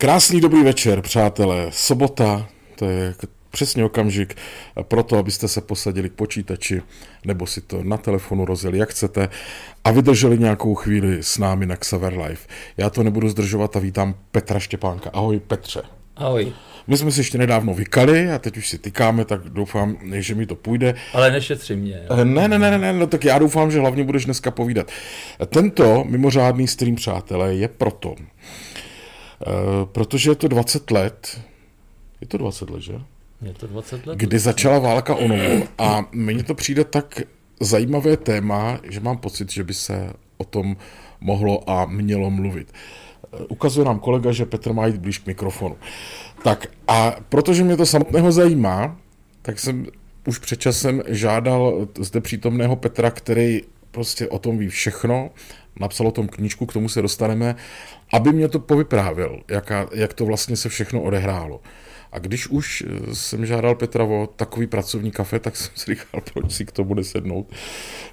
Krásný dobrý večer, přátelé. Sobota, to je přesně okamžik pro to, abyste se posadili k počítači nebo si to na telefonu rozjeli, jak chcete a vydrželi nějakou chvíli s námi na Xaver Live. Já to nebudu zdržovat a vítám Petra Štěpánka. Ahoj Petře. Ahoj. My jsme si ještě nedávno vykali a teď už si tykáme, tak doufám, že mi to půjde. Ale nešetři mě. Jo. Ne, ne, ne, ne, no tak já doufám, že hlavně budeš dneska povídat. Tento mimořádný stream, přátelé, je proto, Eh, protože je to 20 let, je to 20 let, že? Je to 20 let. Kdy začala válka o novu a mně to přijde tak zajímavé téma, že mám pocit, že by se o tom mohlo a mělo mluvit. Eh, ukazuje nám kolega, že Petr má jít blíž k mikrofonu. Tak a protože mě to samotného zajímá, tak jsem už před časem žádal zde přítomného Petra, který prostě o tom ví všechno, napsal o tom knížku, k tomu se dostaneme, aby mě to povyprávil, jaká, jak to vlastně se všechno odehrálo. A když už eh, jsem žádal Petra o takový pracovní kafe, tak jsem si říkal, proč si k tomu bude sednout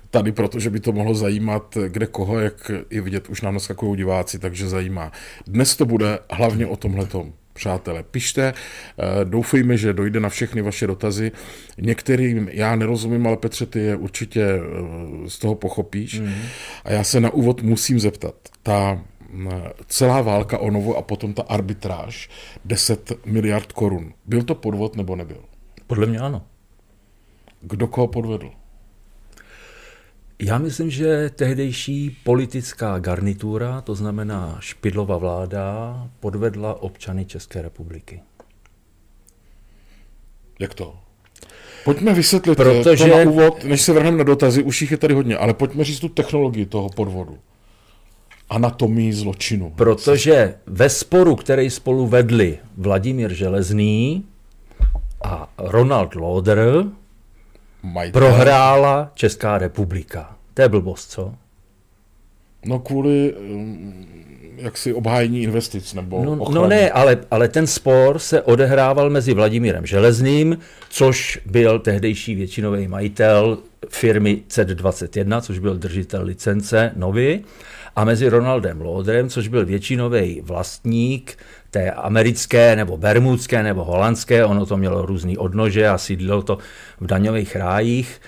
tady, protože by to mohlo zajímat kde koho, jak i vidět, už nám naskakují diváci, takže zajímá. Dnes to bude hlavně o tomhletom přátelé. Pište, eh, doufejme, že dojde na všechny vaše dotazy. Některým já nerozumím, ale Petře, ty je určitě eh, z toho pochopíš. Mm. A já se na úvod musím zeptat. Ta eh, celá válka o Novu a potom ta arbitráž 10 miliard korun. Byl to podvod nebo nebyl? Podle mě ano. Kdo koho podvedl? Já myslím, že tehdejší politická garnitura, to znamená Špidlova vláda, podvedla občany České republiky. Jak to? Pojďme vysvětlit Protože... to na úvod, než se vrhneme na dotazy, už jich je tady hodně, ale pojďme říct tu technologii toho podvodu. Anatomii zločinu. Protože ve sporu, který spolu vedli Vladimír Železný a Ronald Lauder, prohrála Česká republika. To je blbost, co? No kvůli um, jaksi obhájení investic nebo no, no ne, ale, ale ten spor se odehrával mezi Vladimírem Železným, což byl tehdejší většinový majitel firmy CED21, což byl držitel licence Novy, a mezi Ronaldem Lauderem, což byl většinový vlastník té americké nebo bermudské nebo holandské, ono to mělo různý odnože a sídlilo to v daňových rájích,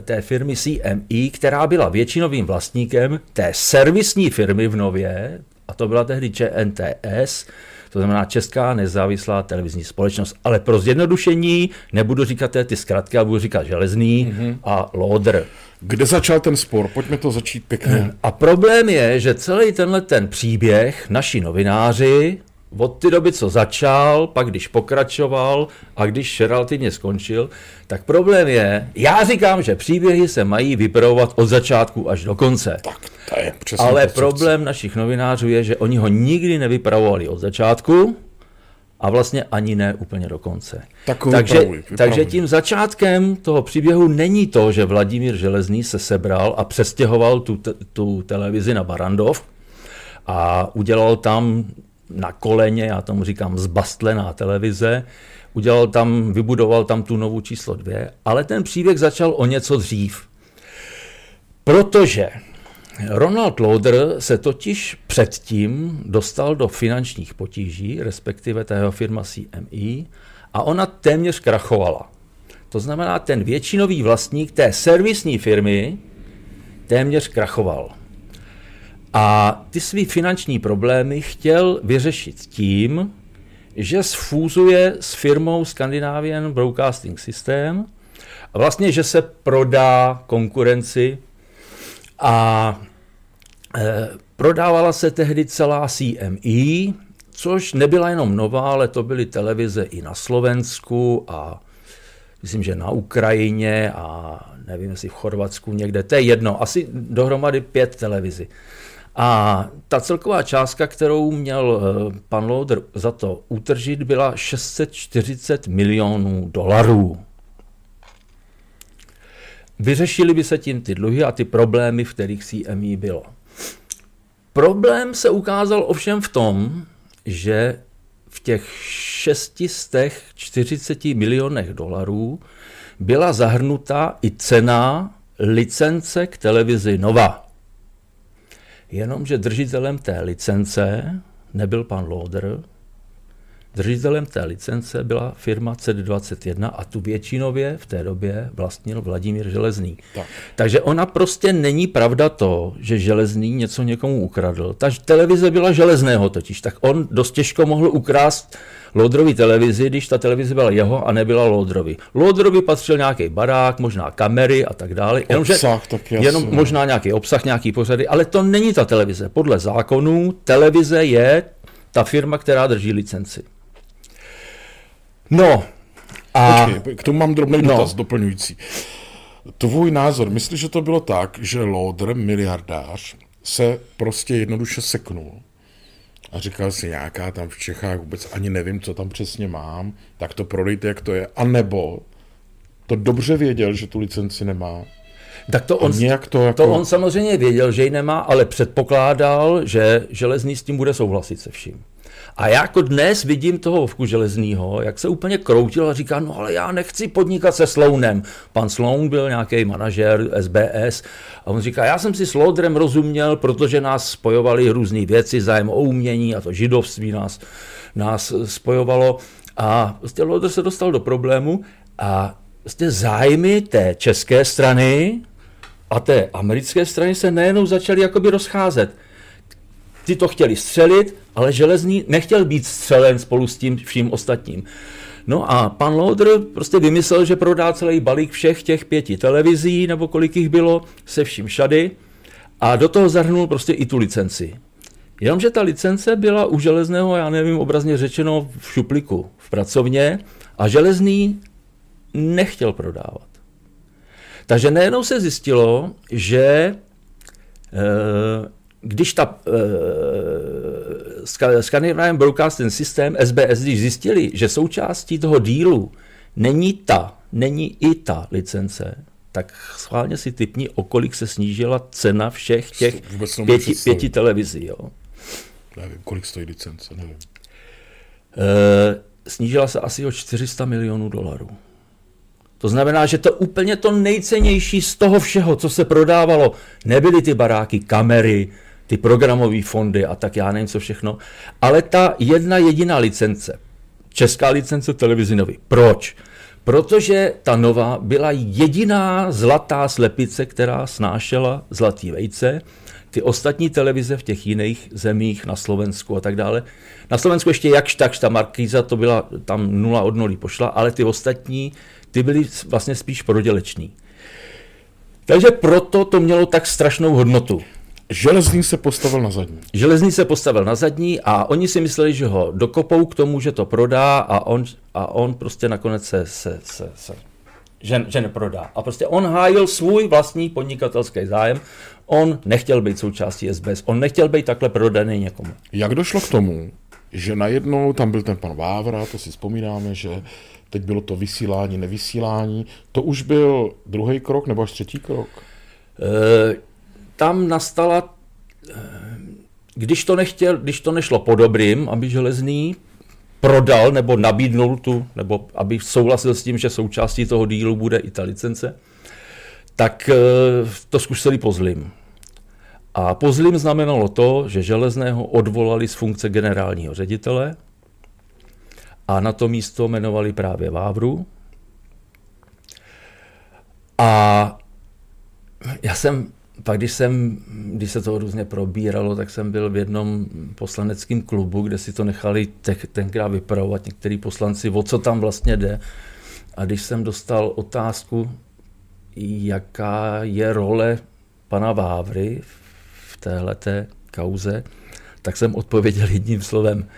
té firmy CME, která byla většinovým vlastníkem té servisní firmy v Nově, a to byla tehdy ČNTS, to znamená Česká nezávislá televizní společnost. Ale pro zjednodušení nebudu říkat ty zkratky, ale budu říkat Železný mm-hmm. a Lodr. Kde začal ten spor? Pojďme to začít pěkně. A problém je, že celý tenhle ten příběh naši novináři od té doby, co začal, pak když pokračoval a když relativně skončil, tak problém je, já říkám, že příběhy se mají vypravovat od začátku až do konce. Tak, to je přesně Ale to, problém našich novinářů je, že oni ho nikdy nevypravovali od začátku a vlastně ani ne úplně do konce. Takový takže, vypravuj, vypravuj. takže tím začátkem toho příběhu není to, že Vladimír Železný se sebral a přestěhoval tu, tu televizi na Barandov a udělal tam na koleně, já tomu říkám zbastlená televize, udělal tam, vybudoval tam tu novou číslo dvě, ale ten příběh začal o něco dřív. Protože Ronald Lauder se totiž předtím dostal do finančních potíží, respektive ta jeho firma CME, a ona téměř krachovala. To znamená, ten většinový vlastník té servisní firmy téměř krachoval. A ty své finanční problémy chtěl vyřešit tím, že sfúzuje s firmou Scandinavian Broadcasting System vlastně, že se prodá konkurenci a e, prodávala se tehdy celá CME, což nebyla jenom nová, ale to byly televize i na Slovensku a myslím, že na Ukrajině a nevím, jestli v Chorvatsku někde, to je jedno, asi dohromady pět televizí. A ta celková částka, kterou měl eh, pan Lauder za to utržit, byla 640 milionů dolarů. Vyřešili by se tím ty dluhy a ty problémy, v kterých CME bylo. Problém se ukázal ovšem v tom, že v těch 640 milionech dolarů byla zahrnuta i cena licence k televizi Nova. Jenomže držitelem té licence nebyl pan Lauder, Držitelem té licence byla firma CED21 a tu většinově v té době vlastnil Vladimír Železný. Tak. Takže ona prostě není pravda to, že Železný něco někomu ukradl. Ta televize byla Železného totiž, tak on dost těžko mohl ukrást Lodrovi televizi, když ta televize byla jeho a nebyla Lodrovi. Lodrovi patřil nějaký barák, možná kamery a tak dále. Jenomže, obsah, tak jasný. jenom možná nějaký obsah, nějaký pořady, ale to není ta televize. Podle zákonů televize je ta firma, která drží licenci. No, a... Počkej, k tomu mám drobný no. dotaz doplňující. Tvůj názor, myslíš, že to bylo tak, že Lodr, miliardář, se prostě jednoduše seknul a říkal si, nějaká tam v Čechách vůbec ani nevím, co tam přesně mám, tak to prodejte, jak to je. A nebo to dobře věděl, že tu licenci nemá. Tak to on, nějak to, jako... to on samozřejmě věděl, že ji nemá, ale předpokládal, že železný s tím bude souhlasit se vším. A já jako dnes vidím toho Vovku Železního, jak se úplně kroutil a říká, no ale já nechci podnikat se Slounem. Pan Sloun byl nějaký manažer SBS a on říká, já jsem si s Lodrem rozuměl, protože nás spojovali různé věci, zájem o umění a to židovství nás, nás spojovalo. A prostě Lodr se dostal do problému a prostě zájmy té české strany a té americké strany se nejenom začaly jakoby rozcházet. Ty to chtěli střelit, ale Železný nechtěl být střelen spolu s tím vším ostatním. No a pan Lodr prostě vymyslel, že prodá celý balík všech těch pěti televizí, nebo kolik jich bylo, se vším šady, a do toho zahrnul prostě i tu licenci. Jenomže ta licence byla u Železného, já nevím, obrazně řečeno v šupliku, v pracovně, a Železný nechtěl prodávat. Takže najednou se zjistilo, že e, když ta uh, Scandinavian Broadcasting System, SBS, když zjistili, že součástí toho dílu není ta, není i ta licence, tak schválně si typni, o kolik se snížila cena všech těch pěti, pěti televizí. Jo. Nevím, kolik stojí licence, nevím. E, snížila se asi o 400 milionů dolarů. To znamená, že to úplně to nejcennější z toho všeho, co se prodávalo, nebyly ty baráky, kamery, ty programové fondy a tak já nevím co všechno, ale ta jedna jediná licence, česká licence televizi nový. Proč? Protože ta nová byla jediná zlatá slepice, která snášela zlatý vejce. Ty ostatní televize v těch jiných zemích, na Slovensku a tak dále. Na Slovensku ještě jakž takž ta Markýza, to byla tam nula od nuly pošla, ale ty ostatní, ty byly vlastně spíš proděleční. Takže proto to mělo tak strašnou hodnotu. Železný se postavil na zadní. Železný se postavil na zadní a oni si mysleli, že ho dokopou k tomu, že to prodá a on, a on prostě nakonec se, se, se, se že, že neprodá. A prostě on hájil svůj vlastní podnikatelský zájem. On nechtěl být součástí SBS, on nechtěl být takhle prodaný někomu. Jak došlo k tomu, že najednou tam byl ten pan Vávra, to si vzpomínáme, že teď bylo to vysílání, nevysílání. To už byl druhý krok nebo až třetí krok? E- tam nastala, eh, když to, nechtěl, když to nešlo po dobrým, aby železný prodal nebo nabídnul tu, nebo aby souhlasil s tím, že součástí toho dílu bude i ta licence, tak eh, to zkusili po zlým. A po zlým znamenalo to, že Železného odvolali z funkce generálního ředitele a na to místo jmenovali právě Vávru. A já jsem pak když, jsem, když se to různě probíralo, tak jsem byl v jednom poslaneckém klubu, kde si to nechali te, tenkrát vypravovat některý poslanci, o co tam vlastně jde. A když jsem dostal otázku, jaká je role pana Vávry v téhleté kauze, tak jsem odpověděl jedním slovem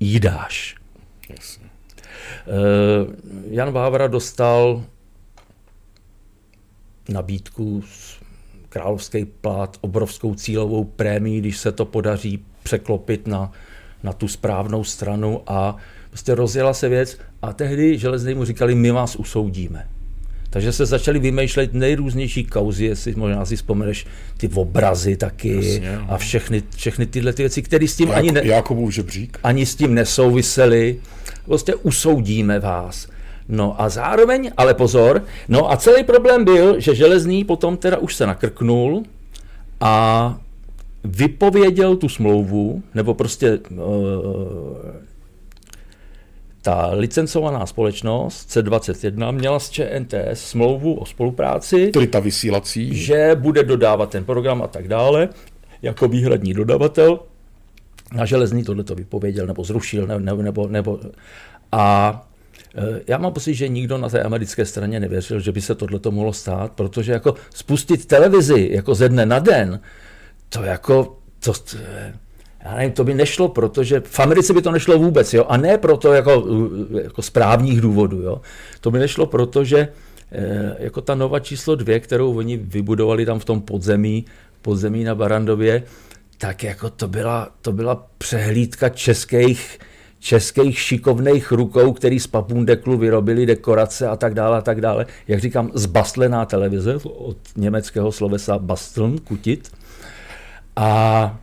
jídáš. Yes. Jan Vávra dostal nabídku z královský plát, obrovskou cílovou prémii, když se to podaří překlopit na, na tu správnou stranu a prostě rozjela se věc a tehdy železný mu říkali, my vás usoudíme. Takže se začali vymýšlet nejrůznější kauzy, jestli možná si vzpomeneš ty obrazy taky Jasně, no. a všechny, všechny tyhle ty věci, které s tím Jak, ani, ne, žebřík. ani s tím nesouvisely. Prostě usoudíme vás. No a zároveň, ale pozor, no a celý problém byl, že železný potom teda už se nakrknul a vypověděl tu smlouvu, nebo prostě uh, ta licencovaná společnost C21 měla s ČNTS smlouvu o spolupráci. Tedy ta vysílací. Že bude dodávat ten program a tak dále, jako výhradní dodavatel. Na železný tohle to vypověděl nebo zrušil, nebo, nebo, nebo a já mám pocit, že nikdo na té americké straně nevěřil, že by se tohle mohlo stát, protože jako spustit televizi jako ze dne na den, to jako, to, já nevím, to by nešlo, protože v Americe by to nešlo vůbec, jo, a ne proto jako, jako správních důvodů, jo. To by nešlo, protože eh, jako ta nova číslo dvě, kterou oni vybudovali tam v tom podzemí, podzemí na Barandově, tak jako to byla, to byla přehlídka českých, českých šikovných rukou, který z papundeklu vyrobili dekorace a tak dále a tak dále. Jak říkám, zbastlená televize od německého slovesa basteln, kutit. A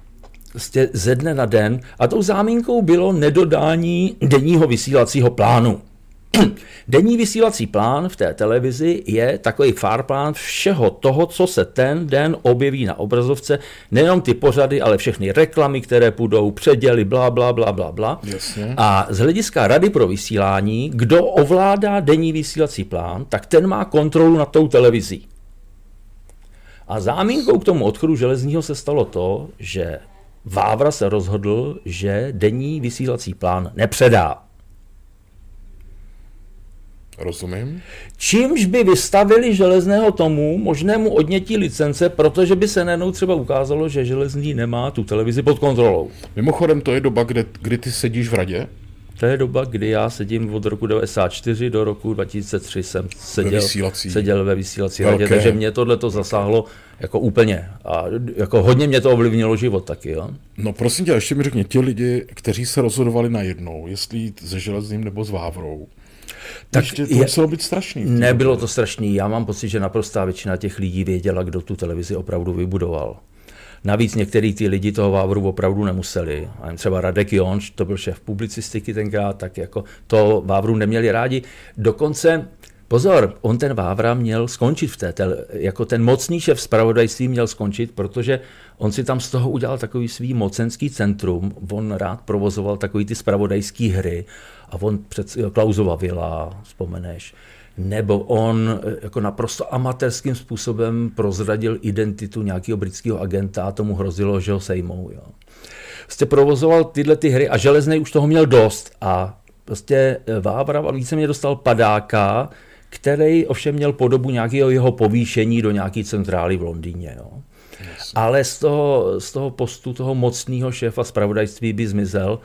prostě ze dne na den. A tou zámínkou bylo nedodání denního vysílacího plánu. Denní vysílací plán v té televizi je takový farplán všeho toho, co se ten den objeví na obrazovce, nejenom ty pořady, ale všechny reklamy, které půjdou, předěly, bla, bla, bla, bla, bla. Jasně. A z hlediska Rady pro vysílání, kdo ovládá denní vysílací plán, tak ten má kontrolu nad tou televizí. A zámínkou k tomu odchodu železního se stalo to, že Vávra se rozhodl, že denní vysílací plán nepředá. Rozumím. Čímž by vystavili železného tomu možnému odnětí licence, protože by se najednou třeba ukázalo, že železný nemá tu televizi pod kontrolou. Mimochodem, to je doba, kde, kdy ty sedíš v radě? To je doba, kdy já sedím od roku 1994 do roku 2003 jsem seděl ve vysílací, seděl ve vysílací radě, takže mě tohle to zasáhlo jako úplně a jako hodně mě to ovlivnilo život taky. Jo? No prosím tě, ještě mi řekni, ti lidi, kteří se rozhodovali na jednou, jestli jít se železným nebo s Vávrou, tak ještě to muselo být strašný. Nebylo to strašný. Já mám pocit, že naprostá většina těch lidí věděla, kdo tu televizi opravdu vybudoval. Navíc některý ty lidi toho Vávru opravdu nemuseli. A třeba Radek Jonč, to byl šéf publicistiky tenkrát, tak jako to Vávru neměli rádi. Dokonce Pozor, on ten Vávra měl skončit v té, jako ten mocný šéf zpravodajství měl skončit, protože on si tam z toho udělal takový svý mocenský centrum, on rád provozoval takový ty zpravodajské hry a on před Klausova vila, vzpomeneš, nebo on eh, jako naprosto amatérským způsobem prozradil identitu nějakého britského agenta a tomu hrozilo, že ho sejmou. Jo. Prostě provozoval tyhle ty hry a Železný už toho měl dost a prostě eh, Vávra víceméně dostal padáka, který ovšem měl podobu nějakého jeho povýšení do nějaké centrály v Londýně. Jo. Yes. Ale z toho, z toho postu toho mocného šéfa zpravodajství by zmizel.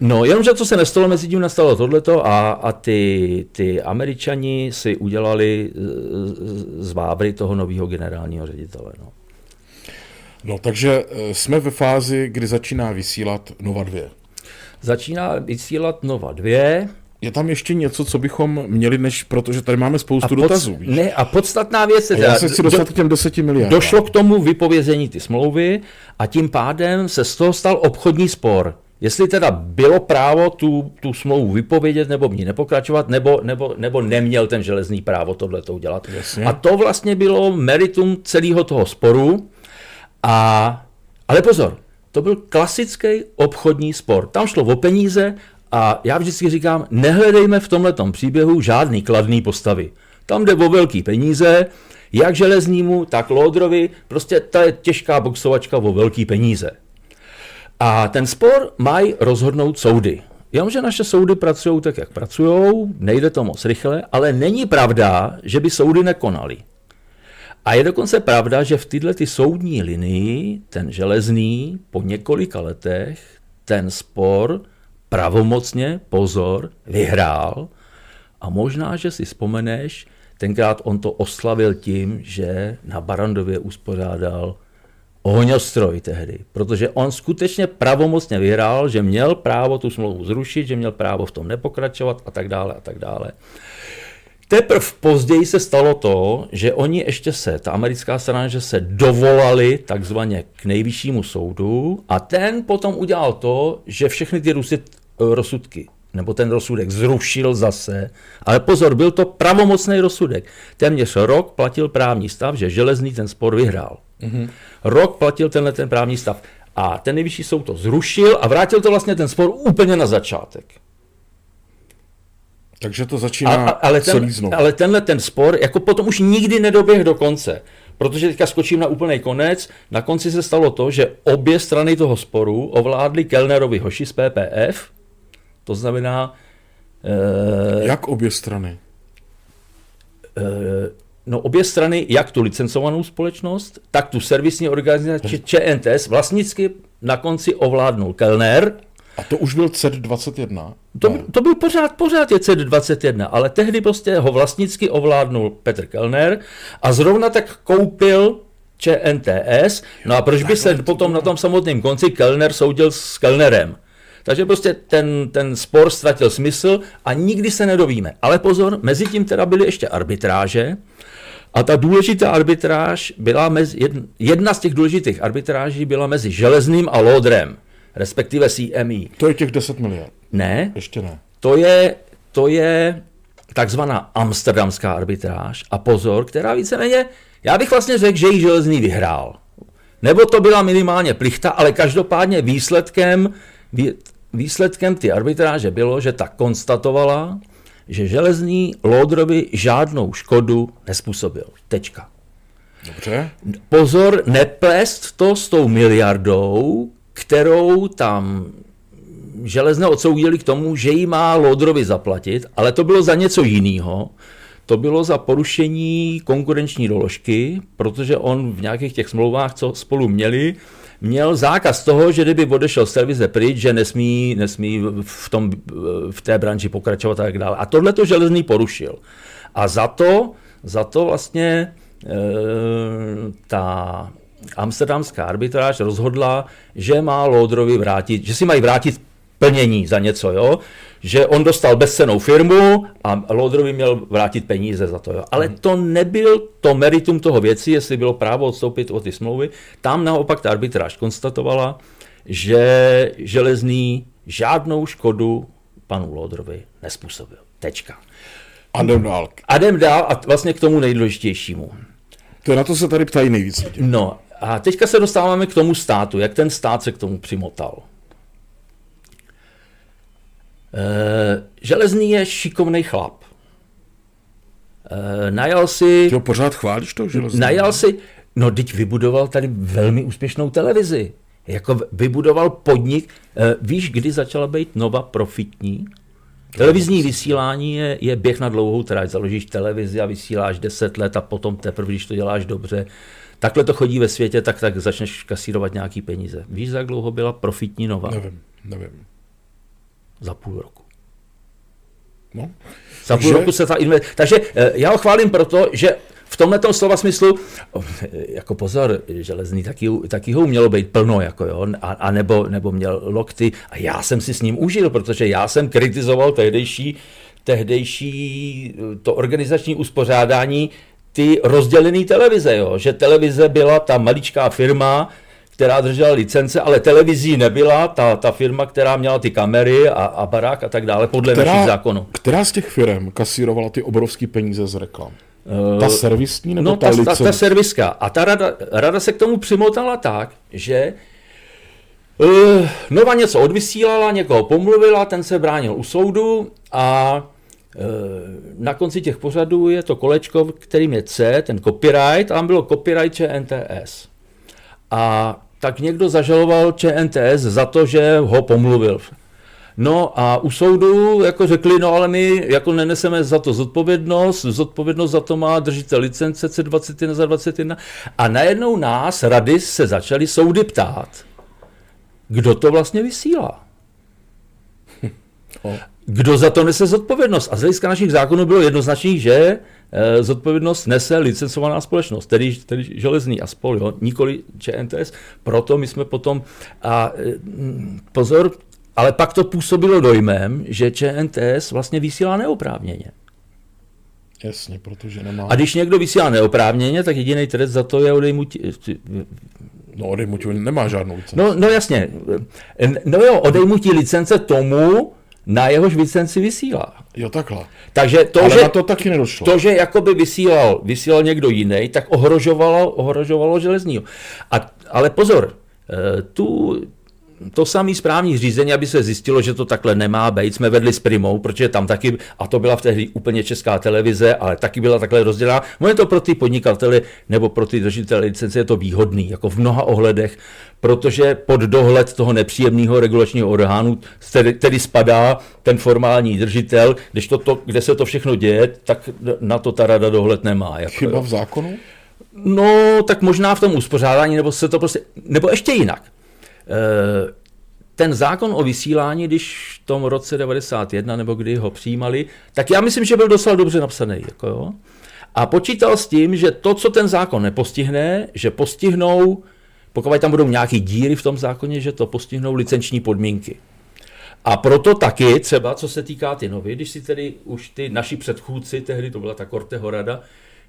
No, jenomže co se nestalo, mezi tím nastalo tohleto a, a ty, ty američani si udělali z Vávry toho nového generálního ředitele. No. no, takže e, jsme ve fázi, kdy začíná vysílat Nova 2. Začíná vysílat Nova 2. Je tam ještě něco, co bychom měli, než, protože tady máme spoustu a dotazů. Víš? Ne, a podstatná věc je... já se chci dostat do, k těm 10 miliard. Došlo k tomu vypovězení ty smlouvy a tím pádem se z toho stal obchodní spor. Jestli teda bylo právo tu, tu smlouvu vypovědět nebo v ní nepokračovat, nebo, nebo, nebo neměl ten železný právo tohle to udělat. Jasně. A to vlastně bylo meritum celého toho sporu. A, ale pozor, to byl klasický obchodní spor. Tam šlo o peníze a já vždycky říkám, nehledejme v tomhle příběhu žádný kladný postavy. Tam jde o velký peníze, jak železnímu, tak Lodrovi, prostě ta je těžká boxovačka o velký peníze. A ten spor mají rozhodnout soudy. Jenomže naše soudy pracují tak, jak pracují, nejde to moc rychle, ale není pravda, že by soudy nekonaly. A je dokonce pravda, že v této ty soudní linii ten železný po několika letech ten spor pravomocně, pozor, vyhrál. A možná, že si vzpomeneš, tenkrát on to oslavil tím, že na Barandově uspořádal ohňostroj tehdy, protože on skutečně pravomocně vyhrál, že měl právo tu smlouvu zrušit, že měl právo v tom nepokračovat a tak dále a tak dále. Teprve později se stalo to, že oni ještě se, ta americká strana, že se dovolali takzvaně k nejvyššímu soudu a ten potom udělal to, že všechny ty Rusy, rozsudky nebo ten rozsudek zrušil zase. Ale pozor, byl to pravomocný rozsudek. Téměř rok platil právní stav, že železný ten spor vyhrál. Mm-hmm. Rok platil tenhle ten právní stav. A ten nejvyšší soud to zrušil a vrátil to vlastně ten spor úplně na začátek. Takže to začíná a, ale, ten, ale tenhle ten spor, jako potom už nikdy nedoběh do konce. Protože teďka skočím na úplný konec. Na konci se stalo to, že obě strany toho sporu ovládly Kellnerovi hoši z PPF. To znamená... E, Jak obě strany? E, no obě strany, jak tu licencovanou společnost, tak tu servisní organizaci ČNTS vlastnicky na konci ovládnul Kellner a to už byl CED21? To, to byl pořád, pořád je CED21, ale tehdy prostě ho vlastnicky ovládnul Petr Kellner a zrovna tak koupil ČNTS, no a proč by se potom na tom samotném konci Kellner soudil s Kellnerem? Takže prostě ten, ten spor ztratil smysl a nikdy se nedovíme. Ale pozor, mezi tím teda byly ještě arbitráže, a ta důležitá arbitráž byla mezi, jedna z těch důležitých arbitráží byla mezi Železným a Lodrem respektive CME. To je těch 10 miliard. Ne. Ještě ne. To je, to je takzvaná amsterdamská arbitráž. A pozor, která víceméně, já bych vlastně řekl, že jí železný vyhrál. Nebo to byla minimálně plichta, ale každopádně výsledkem, výsledkem ty arbitráže bylo, že ta konstatovala, že železný Lodrovi žádnou škodu nespůsobil. Tečka. Dobře. Pozor, neplést to s tou miliardou, kterou tam železné odsoudili k tomu, že jí má Lodrovi zaplatit, ale to bylo za něco jiného. To bylo za porušení konkurenční doložky, protože on v nějakých těch smlouvách, co spolu měli, měl zákaz toho, že kdyby odešel z televize pryč, že nesmí, nesmí v, tom, v té branži pokračovat a tak dále. A tohle to železný porušil. A za to, za to vlastně e, ta amsterdamská arbitráž rozhodla, že má Lodrovi vrátit, že si mají vrátit plnění za něco, jo? že on dostal bezcenou firmu a Lodrovi měl vrátit peníze za to. Jo? Ale mhm. to nebyl to meritum toho věci, jestli bylo právo odstoupit od ty smlouvy. Tam naopak ta arbitráž konstatovala, že železný žádnou škodu panu Lodrovi nespůsobil. Tečka. Adem dál. Adem dál a vlastně k tomu nejdůležitějšímu. To je na to se tady ptají nejvíc. No a teďka se dostáváme k tomu státu, jak ten stát se k tomu přimotal. E, železný je šikovný chlap. E, najal si... Ty ho pořád chválíš to železný? Najal si... No, teď vybudoval tady velmi úspěšnou televizi. Jako vybudoval podnik. E, víš, kdy začala být Nova profitní? Televizní vysílání je, je běh na dlouhou trať. Založíš televizi a vysíláš 10 let a potom teprve, když to děláš dobře, takhle to chodí ve světě, tak, tak začneš kasírovat nějaký peníze. Víš, jak dlouho byla profitní nova? Nevím, nevím. Za půl roku. No. Za půl že... roku se ta invest... Takže eh, já ho chválím proto, že v tomhle slova smyslu, jako pozor, železný taky, taky ho mělo být plno, jako jo, a, a nebo, nebo měl lokty a já jsem si s ním užil, protože já jsem kritizoval tehdejší, tehdejší to organizační uspořádání ty rozdělené televize, jo? že televize byla ta maličká firma, která držela licence, ale televizí nebyla ta, ta firma, která měla ty kamery a, a barák a tak dále, podle která, našich zákonů. Která z těch firm kasírovala ty obrovské peníze z reklam? Uh, ta servisní nebo no, ta, ta, ta, ta serviská. A ta rada, rada se k tomu přimotala tak, že uh, Nova něco odvysílala, někoho pomluvila, ten se bránil u soudu a Eh, na konci těch pořadů je to kolečko, kterým je C, ten copyright, a tam bylo copyright ČNTS. A tak někdo zažaloval ČNTS za to, že ho pomluvil. No a u soudu jako řekli, no ale my jako neneseme za to zodpovědnost, zodpovědnost za to má držitel licence C21 za 21 a najednou nás, rady, se začaly soudy ptát, kdo to vlastně vysílá. kdo za to nese zodpovědnost. A z hlediska našich zákonů bylo jednoznačný, že e, zodpovědnost nese licencovaná společnost, tedy, tedy železný a spol, jo, nikoli ČNTS. Proto my jsme potom, a e, pozor, ale pak to působilo dojmem, že ČNTS vlastně vysílá neoprávněně. Jasně, protože nemá... A když někdo vysílá neoprávněně, tak jediný trest za to je odejmutí... No odejmutí nemá žádnou licenci. No, no jasně. No jo, odejmutí licence tomu, na jehož licenci vysílá. Jo, takhle. Takže to, Ale že, na to taky nedošlo. To, že jakoby vysílal, vysílal někdo jiný, tak ohrožovalo, ohrožovalo železního. A, ale pozor, eh, tu to samé správní řízení, aby se zjistilo, že to takhle nemá být, jsme vedli s Primou, protože tam taky, a to byla v tehdy úplně česká televize, ale taky byla takhle rozdělená. No je to pro ty podnikatele nebo pro ty držitele licence je to výhodný, jako v mnoha ohledech, protože pod dohled toho nepříjemného regulačního orgánu, který, spadá ten formální držitel, když to, to, kde se to všechno děje, tak na to ta rada dohled nemá. Jako, Chyba v zákonu? No, tak možná v tom uspořádání, nebo se to prostě, nebo ještě jinak. E, ten zákon o vysílání, když v tom roce 91 nebo kdy ho přijímali, tak já myslím, že byl docela dobře napsaný. Jako jo. A počítal s tím, že to, co ten zákon nepostihne, že postihnou, pokud tam budou nějaký díry v tom zákoně, že to postihnou licenční podmínky. A proto taky třeba, co se týká ty novy, když si tedy už ty naši předchůdci, tehdy to byla ta Korteho rada,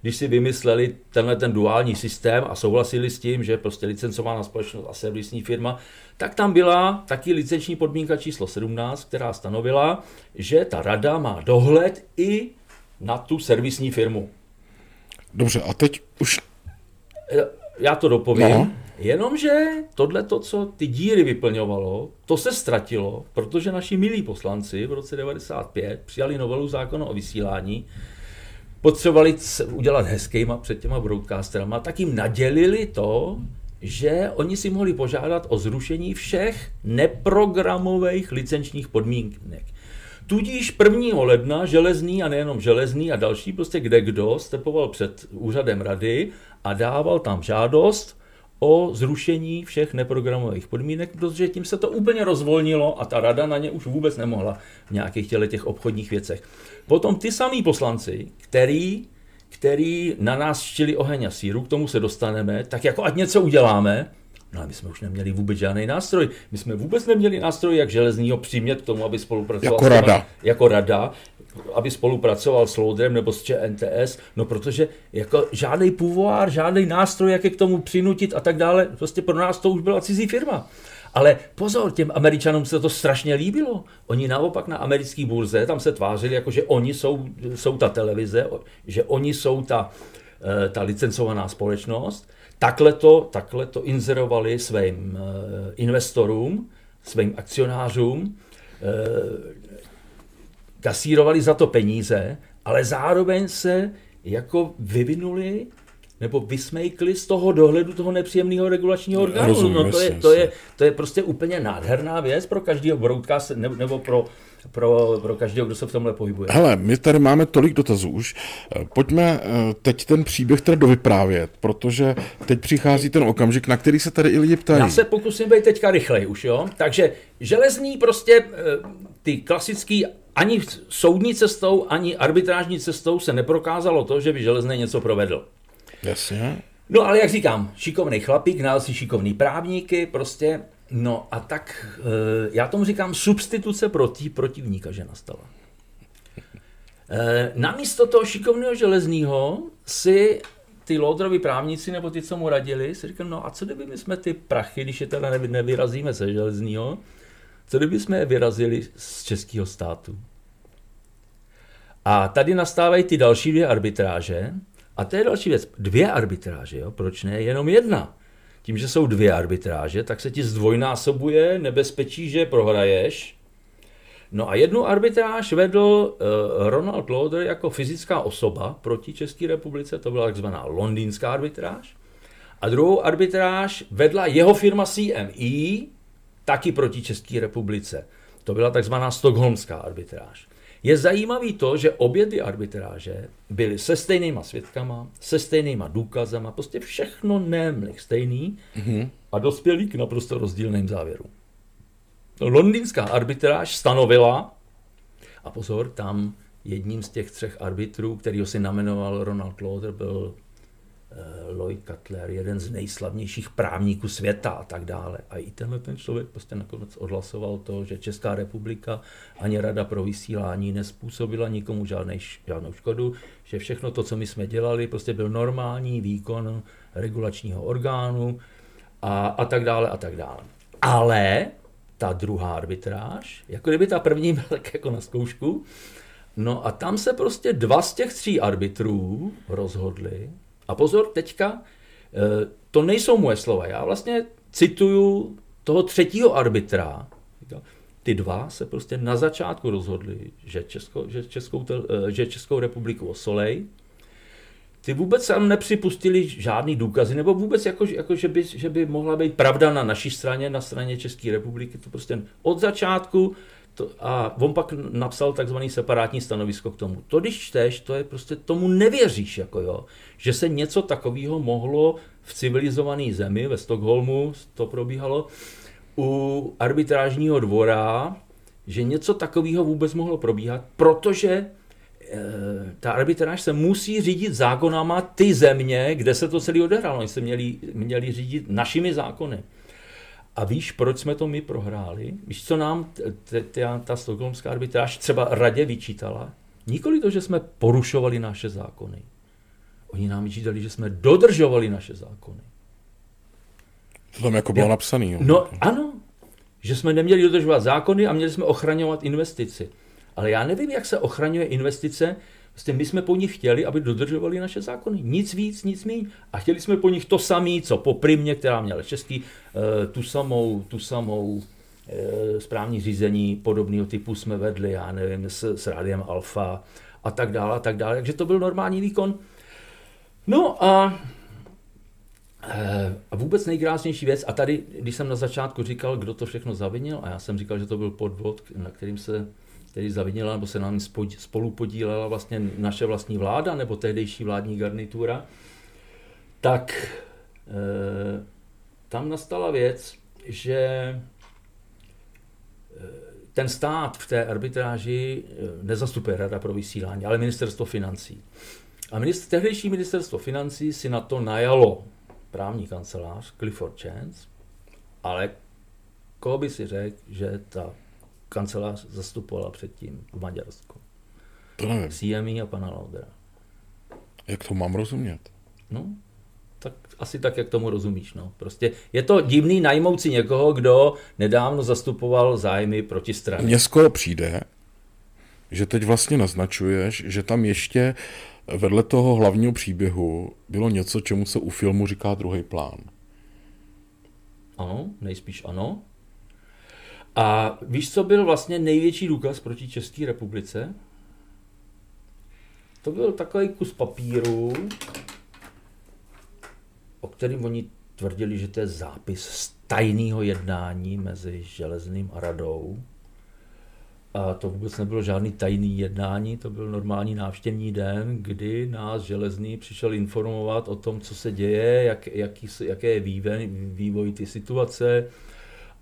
když si vymysleli tenhle ten duální systém a souhlasili s tím, že prostě licencovaná společnost a servisní firma, tak tam byla taky licenční podmínka číslo 17, která stanovila, že ta rada má dohled i na tu servisní firmu. Dobře, a teď už... Já to dopovím. No. Jenomže tohle, to, co ty díry vyplňovalo, to se ztratilo, protože naši milí poslanci v roce 95 přijali novelu zákona o vysílání, potřebovali udělat hezkýma před těma broadcasterama, tak jim nadělili to, že oni si mohli požádat o zrušení všech neprogramových licenčních podmínek. Tudíž 1. ledna železný a nejenom železný a další, prostě kde kdo stepoval před úřadem rady a dával tam žádost o zrušení všech neprogramových podmínek, protože tím se to úplně rozvolnilo a ta rada na ně už vůbec nemohla v nějakých těch obchodních věcech. Potom ty samý poslanci, který, který na nás štěli oheň a síru, k tomu se dostaneme, tak jako ať něco uděláme, No ale my jsme už neměli vůbec žádný nástroj. My jsme vůbec neměli nástroj, jak železního přimět k tomu, aby spolupracoval. Jako rada. Jako rada aby spolupracoval s Loudrem nebo s ČNTS, no protože jako žádný půvár, žádný nástroj, jak je k tomu přinutit a tak dále, prostě pro nás to už byla cizí firma. Ale pozor, těm Američanům se to strašně líbilo. Oni naopak na americké burze tam se tvářili, jako že oni jsou, jsou ta televize, že oni jsou ta, eh, ta licencovaná společnost. Takhle to, takhle to inzerovali svým eh, investorům, svým akcionářům. Eh, kasírovali za to peníze, ale zároveň se jako vyvinuli nebo vysmejkli z toho dohledu toho nepříjemného regulačního orgánu. Rozumím, no, to, je, to, je, to je prostě úplně nádherná věc pro každého broadcast nebo pro, pro, pro každého, kdo se v tomhle pohybuje. Hele, my tady máme tolik dotazů už. Pojďme eh, teď ten příběh teda dovyprávět, protože teď přichází ten okamžik, na který se tady i lidi ptají. Já se pokusím být teďka rychlej už, jo. Takže železný prostě eh, ty klasický ani soudní cestou, ani arbitrážní cestou se neprokázalo to, že by železný něco provedl. Jasně. No ale jak říkám, šikovný chlapík, nál si šikovný právníky, prostě, no a tak e, já tomu říkám substituce proti protivníka, že nastala. E, namísto toho šikovného železného si ty Lodrovi právníci nebo ty, co mu radili, si říkali, no a co kdyby my jsme ty prachy, když je teda nevyrazíme se železného, co kdyby jsme vyrazili z českého státu? A tady nastávají ty další dvě arbitráže. A to je další věc. Dvě arbitráže, jo? proč ne jenom jedna? Tím, že jsou dvě arbitráže, tak se ti zdvojnásobuje nebezpečí, že prohraješ. No a jednu arbitráž vedl uh, Ronald Lauder jako fyzická osoba proti České republice, to byla takzvaná londýnská arbitráž. A druhou arbitráž vedla jeho firma CME, taky proti České republice. To byla takzvaná stokholmská arbitráž. Je zajímavý to, že obě ty arbitráže byly se stejnýma svědkama, se stejnýma důkazama, prostě všechno nemlich stejný mm-hmm. a dospěli k naprosto rozdílným závěrům. Londýnská arbitráž stanovila, a pozor, tam jedním z těch třech arbitrů, kterýho si namenoval Ronald Lauder, byl Lloyd Cutler, jeden z nejslavnějších právníků světa a tak dále. A i tenhle ten člověk prostě nakonec odhlasoval to, že Česká republika ani Rada pro vysílání nespůsobila nikomu žádnej, žádnou škodu, že všechno to, co my jsme dělali, prostě byl normální výkon regulačního orgánu a, a tak dále a tak dále. Ale ta druhá arbitráž, jako kdyby ta první byla tak jako na zkoušku, no a tam se prostě dva z těch tří arbitrů rozhodli, a pozor, teďka, eh, to nejsou moje slova, já vlastně cituju toho třetího arbitra, ty dva se prostě na začátku rozhodli, že, Česko, že, Českou, eh, že Českou republiku osolej. Ty vůbec tam nepřipustili žádný důkazy, nebo vůbec jako, jako že, by, že by mohla být pravda na naší straně, na straně České republiky. To prostě od začátku to, a on pak napsal takzvaný separátní stanovisko k tomu. To, když čteš, to je prostě tomu nevěříš, jako jo, že se něco takového mohlo v civilizované zemi, ve Stockholmu to probíhalo, u arbitrážního dvora, že něco takového vůbec mohlo probíhat, protože e, ta arbitráž se musí řídit zákonama ty země, kde se to celé odehrálo. Oni se měli, měli řídit našimi zákony. A víš, proč jsme to my prohráli? Víš, co nám ta stokholmská arbitráž třeba radě vyčítala? Nikoli to, že jsme porušovali naše zákony. Oni nám vyčítali, že jsme dodržovali naše zákony. To tam jako bylo napsané. No ano, že jsme neměli dodržovat zákony a měli jsme ochraňovat investici. Ale já nevím, jak se ochraňuje investice. Vlastně my jsme po nich chtěli, aby dodržovali naše zákony. Nic víc, nic méně. A chtěli jsme po nich to samé, co po Primě, která měla český, eh, tu samou, tu samou eh, správní řízení podobného typu jsme vedli, já nevím, s, s Rádiem Alfa a tak dále, a tak dále. Takže to byl normální výkon. No a Eh, a vůbec nejkrásnější věc, a tady, když jsem na začátku říkal, kdo to všechno zavinil, a já jsem říkal, že to byl podvod, na kterým se který zavinila, nebo se nám spolu podílela vlastně naše vlastní vláda, nebo tehdejší vládní garnitura, tak e, tam nastala věc, že eh, ten stát v té arbitráži nezastupuje Rada pro vysílání, ale ministerstvo financí. A minister, tehdejší ministerstvo financí si na to najalo právní kancelář Clifford Chance, ale koho by si řekl, že ta kancelář zastupovala předtím v Maďarsku? To nevím. CME a pana Laudera. Jak to mám rozumět? No, tak asi tak, jak tomu rozumíš. No. Prostě je to divný najmout si někoho, kdo nedávno zastupoval zájmy proti straně. Mně skoro přijde, že teď vlastně naznačuješ, že tam ještě vedle toho hlavního příběhu bylo něco, čemu se u filmu říká druhý plán. Ano, nejspíš ano. A víš, co byl vlastně největší důkaz proti České republice? To byl takový kus papíru, o kterém oni tvrdili, že to je zápis z tajného jednání mezi Železným a radou. A to vůbec nebylo žádný tajný jednání, to byl normální návštěvní den, kdy nás železný přišel informovat o tom, co se děje, jak, jaký, jaké je vývoj, vývoj ty situace.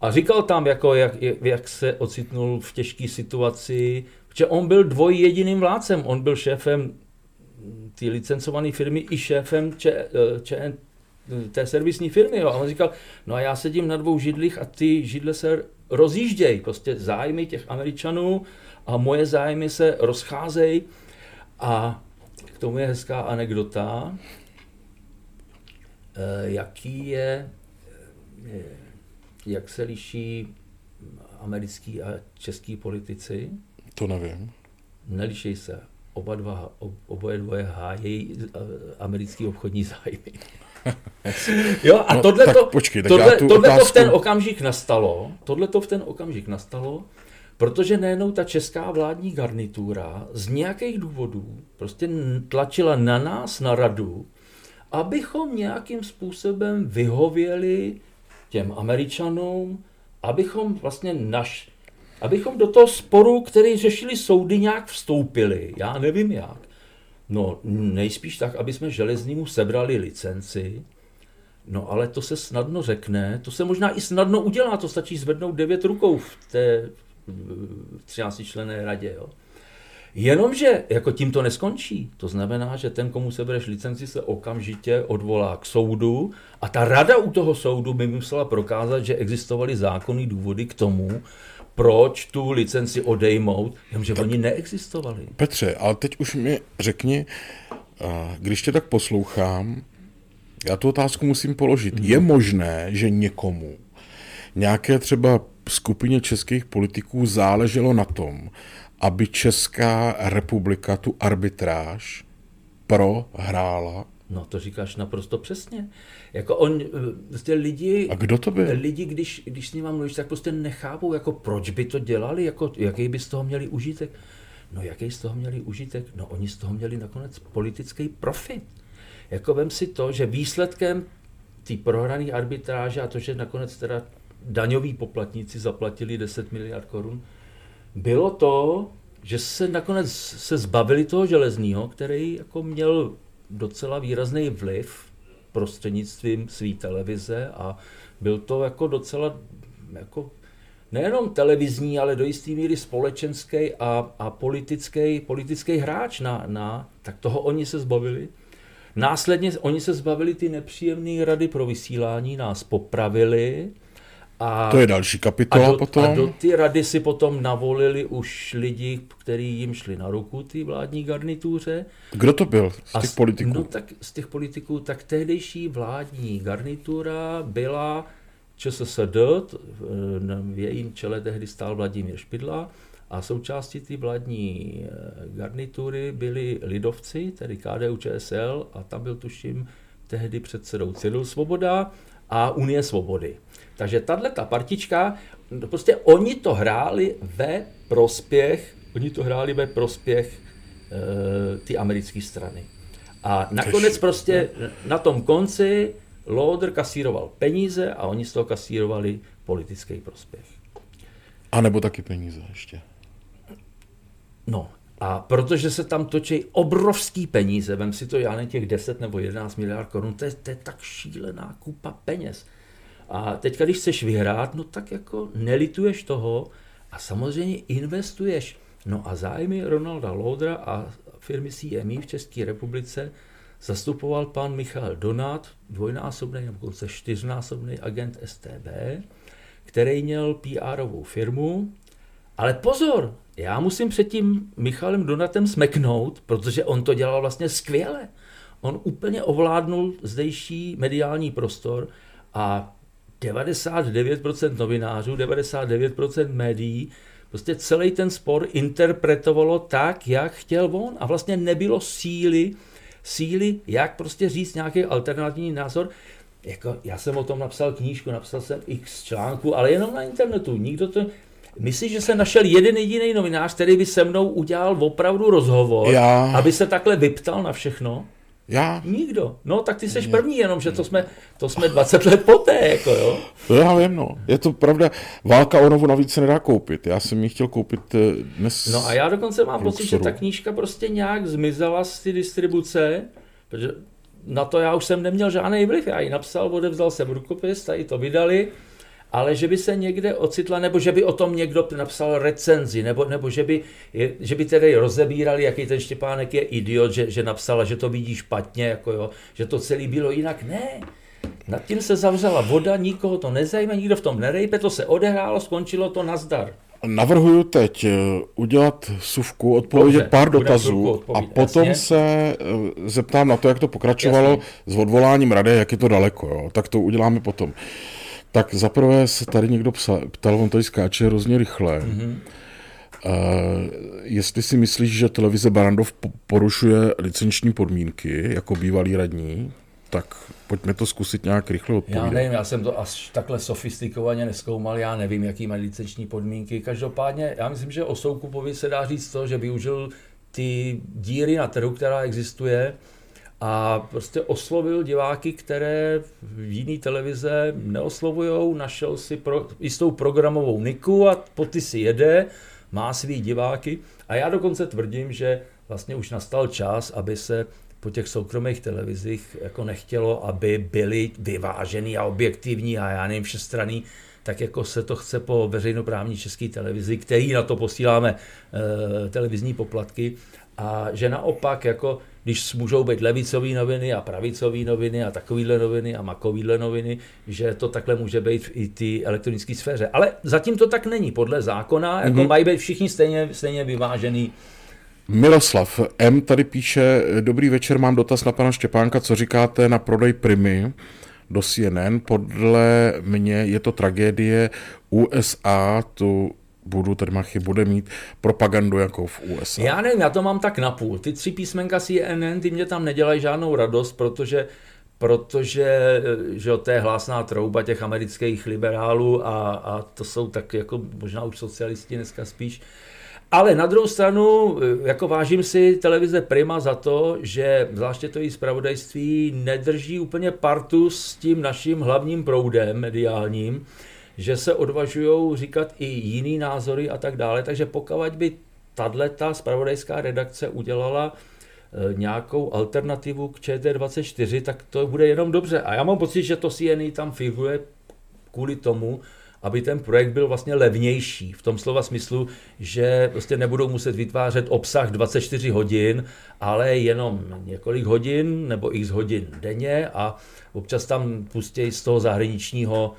A říkal tam, jako, jak, jak se ocitnul v těžké situaci, že on byl dvoj jediným vládcem, on byl šéfem té licencované firmy i šéfem če, če, té servisní firmy. Jo. A on říkal, no a já sedím na dvou židlích a ty židle se rozjíždějí, prostě zájmy těch Američanů a moje zájmy se rozcházejí. A k tomu je hezká anekdota, eh, jaký je, jak se liší americký a český politici. To nevím. Neliší se. Oba dva, oboje dvoje hájí eh, americký obchodní zájmy. jo, a no, tohle, to, počkej, tohle, tohle otázku... to v ten okamžik nastalo, tohle to v ten okamžik nastalo, protože najednou ta česká vládní garnitura z nějakých důvodů prostě tlačila na nás, na radu, abychom nějakým způsobem vyhověli těm Američanům, abychom vlastně naš, abychom do toho sporu, který řešili soudy, nějak vstoupili. Já nevím jak. No nejspíš tak, aby jsme železnímu sebrali licenci, no ale to se snadno řekne, to se možná i snadno udělá, to stačí zvednout devět rukou v té 13 člené radě. Jo. Jenomže jako tím to neskončí. To znamená, že ten, komu sebereš licenci, se okamžitě odvolá k soudu a ta rada u toho soudu by musela prokázat, že existovaly zákonné důvody k tomu, proč tu licenci odejmout, jenomže tak, oni neexistovali. Petře, ale teď už mi řekni, když tě tak poslouchám, já tu otázku musím položit. Hmm. Je možné, že někomu, nějaké třeba skupině českých politiků záleželo na tom, aby Česká republika tu arbitráž prohrála No to říkáš naprosto přesně. Jako on, prostě lidi... A kdo to byl? Lidi, když, když s nimi mluvíš, tak prostě nechápou, jako proč by to dělali, jako jaký by z toho měli užitek. No jaký z toho měli užitek? No oni z toho měli nakonec politický profit. Jako vem si to, že výsledkem té prohrané arbitráže a to, že nakonec teda daňoví poplatníci zaplatili 10 miliard korun, bylo to, že se nakonec se zbavili toho železního, který jako měl docela výrazný vliv prostřednictvím své televize a byl to jako docela jako nejenom televizní, ale do jisté míry společenský a, a politický, politický hráč na, na, tak toho oni se zbavili. Následně oni se zbavili ty nepříjemné rady pro vysílání, nás popravili, a, to je další kapitola a do, potom. A do ty rady si potom navolili už lidi, kteří jim šli na ruku, ty vládní garnituře. Kdo to byl z těch politiků? No tak z těch politiků, tak tehdejší vládní garnitura byla ČSSD, v jejím čele tehdy stál Vladimír Špidla, a součástí té vládní eh, garnitury byli lidovci, tedy KDU ČSL, a tam byl tuším tehdy předsedou Cyril Svoboda a Unie svobody. Takže tahle ta partička, no prostě oni to hráli ve prospěch, oni to hráli ve prospěch e, ty americké strany. A nakonec prostě na tom konci Lauder kasíroval peníze a oni z toho kasírovali politický prospěch. A nebo taky peníze ještě. No, a protože se tam točí obrovský peníze, vem si to, já ne těch 10 nebo 11 miliard korun, to je, to je tak šílená kupa peněz. A teď, když chceš vyhrát, no tak jako nelituješ toho a samozřejmě investuješ. No a zájmy Ronalda Loudra a firmy CME v České republice zastupoval pan Michal Donat, dvojnásobný nebo dokonce čtyřnásobný agent STB, který měl PR-ovou firmu. Ale pozor, já musím před tím Michalem Donatem smeknout, protože on to dělal vlastně skvěle. On úplně ovládnul zdejší mediální prostor a 99% novinářů, 99% médií prostě celý ten spor interpretovalo tak, jak chtěl on a vlastně nebylo síly, síly, jak prostě říct nějaký alternativní názor. Jako, já jsem o tom napsal knížku, napsal jsem x článků, ale jenom na internetu. Nikdo to, Myslíš, že se našel jeden jediný novinář, který by se mnou udělal opravdu rozhovor, Já... aby se takhle vyptal na všechno? Já? Nikdo. No, tak ty jsi první, jenom že to jsme, to jsme 20 let poté, jako jo. Já vím, no. Je to pravda. Válka o novu navíc se nedá koupit. Já jsem ji chtěl koupit eh, dnes. No a já dokonce mám pocit, že ta knížka prostě nějak zmizela z ty distribuce, protože na to já už jsem neměl žádný vliv. Já ji napsal, odevzal jsem rukopis, tady to vydali ale že by se někde ocitla, nebo že by o tom někdo napsal recenzi, nebo, nebo že, by, že by tedy rozebírali, jaký ten Štěpánek je idiot, že, že napsala, že to vidí špatně, jako jo, že to celé bylo jinak. Ne, nad tím se zavřela voda, nikoho to nezajímá, nikdo v tom nerejpe, to se odehrálo, skončilo to nazdar. Navrhuju teď eh, udělat suvku, odpovědět Dobře, pár dotazů a potom jasně. se eh, zeptám na to, jak to pokračovalo jasně. s odvoláním rady, jak je to daleko. Jo? Tak to uděláme potom. Tak zaprvé se tady někdo psal, ptal, on tady skáče hrozně rychle. Mm-hmm. Uh, jestli si myslíš, že televize Barandov porušuje licenční podmínky jako bývalý radní, tak pojďme to zkusit nějak rychle odpovědět. Já nevím, já jsem to až takhle sofistikovaně neskoumal, já nevím, jaký mají licenční podmínky. Každopádně, já myslím, že o Soukupovi se dá říct to, že využil ty díry na trhu, která existuje, a prostě oslovil diváky, které v jiný televize neoslovujou, našel si pro, jistou programovou niku a po ty si jede, má svý diváky. A já dokonce tvrdím, že vlastně už nastal čas, aby se po těch soukromých televizích jako nechtělo, aby byly vyvážený a objektivní a já nevím, všestranný, tak jako se to chce po veřejnoprávní české televizi, který na to posíláme e, televizní poplatky. A že naopak jako když můžou být levicové noviny a pravicové noviny a takovéhle noviny a makovýhle noviny, že to takhle může být i ty elektronické sféře. Ale zatím to tak není. Podle zákona mm-hmm. jako mhm. mají být všichni stejně, stejně vyvážený. Miloslav M. tady píše, dobrý večer, mám dotaz na pana Štěpánka, co říkáte na prodej Primy do CNN. Podle mě je to tragédie USA, tu budu, tedy Machy bude mít propagandu jako v USA. Já nevím, já to mám tak napůl. Ty tři písmenka CNN, ty mě tam nedělají žádnou radost, protože protože že to je hlásná trouba těch amerických liberálů a, a to jsou tak jako možná už socialisti dneska spíš. Ale na druhou stranu, jako vážím si televize Prima za to, že zvláště to její zpravodajství nedrží úplně partu s tím naším hlavním proudem mediálním, že se odvažují říkat i jiný názory a tak dále. Takže pokud by tato spravodajská redakce udělala Eh, nějakou alternativu k ČT24, tak to bude jenom dobře. A já mám pocit, že to CNE tam figuruje kvůli tomu, aby ten projekt byl vlastně levnější. V tom slova smyslu, že prostě nebudou muset vytvářet obsah 24 hodin, ale jenom několik hodin nebo x hodin denně a občas tam pustí z toho zahraničního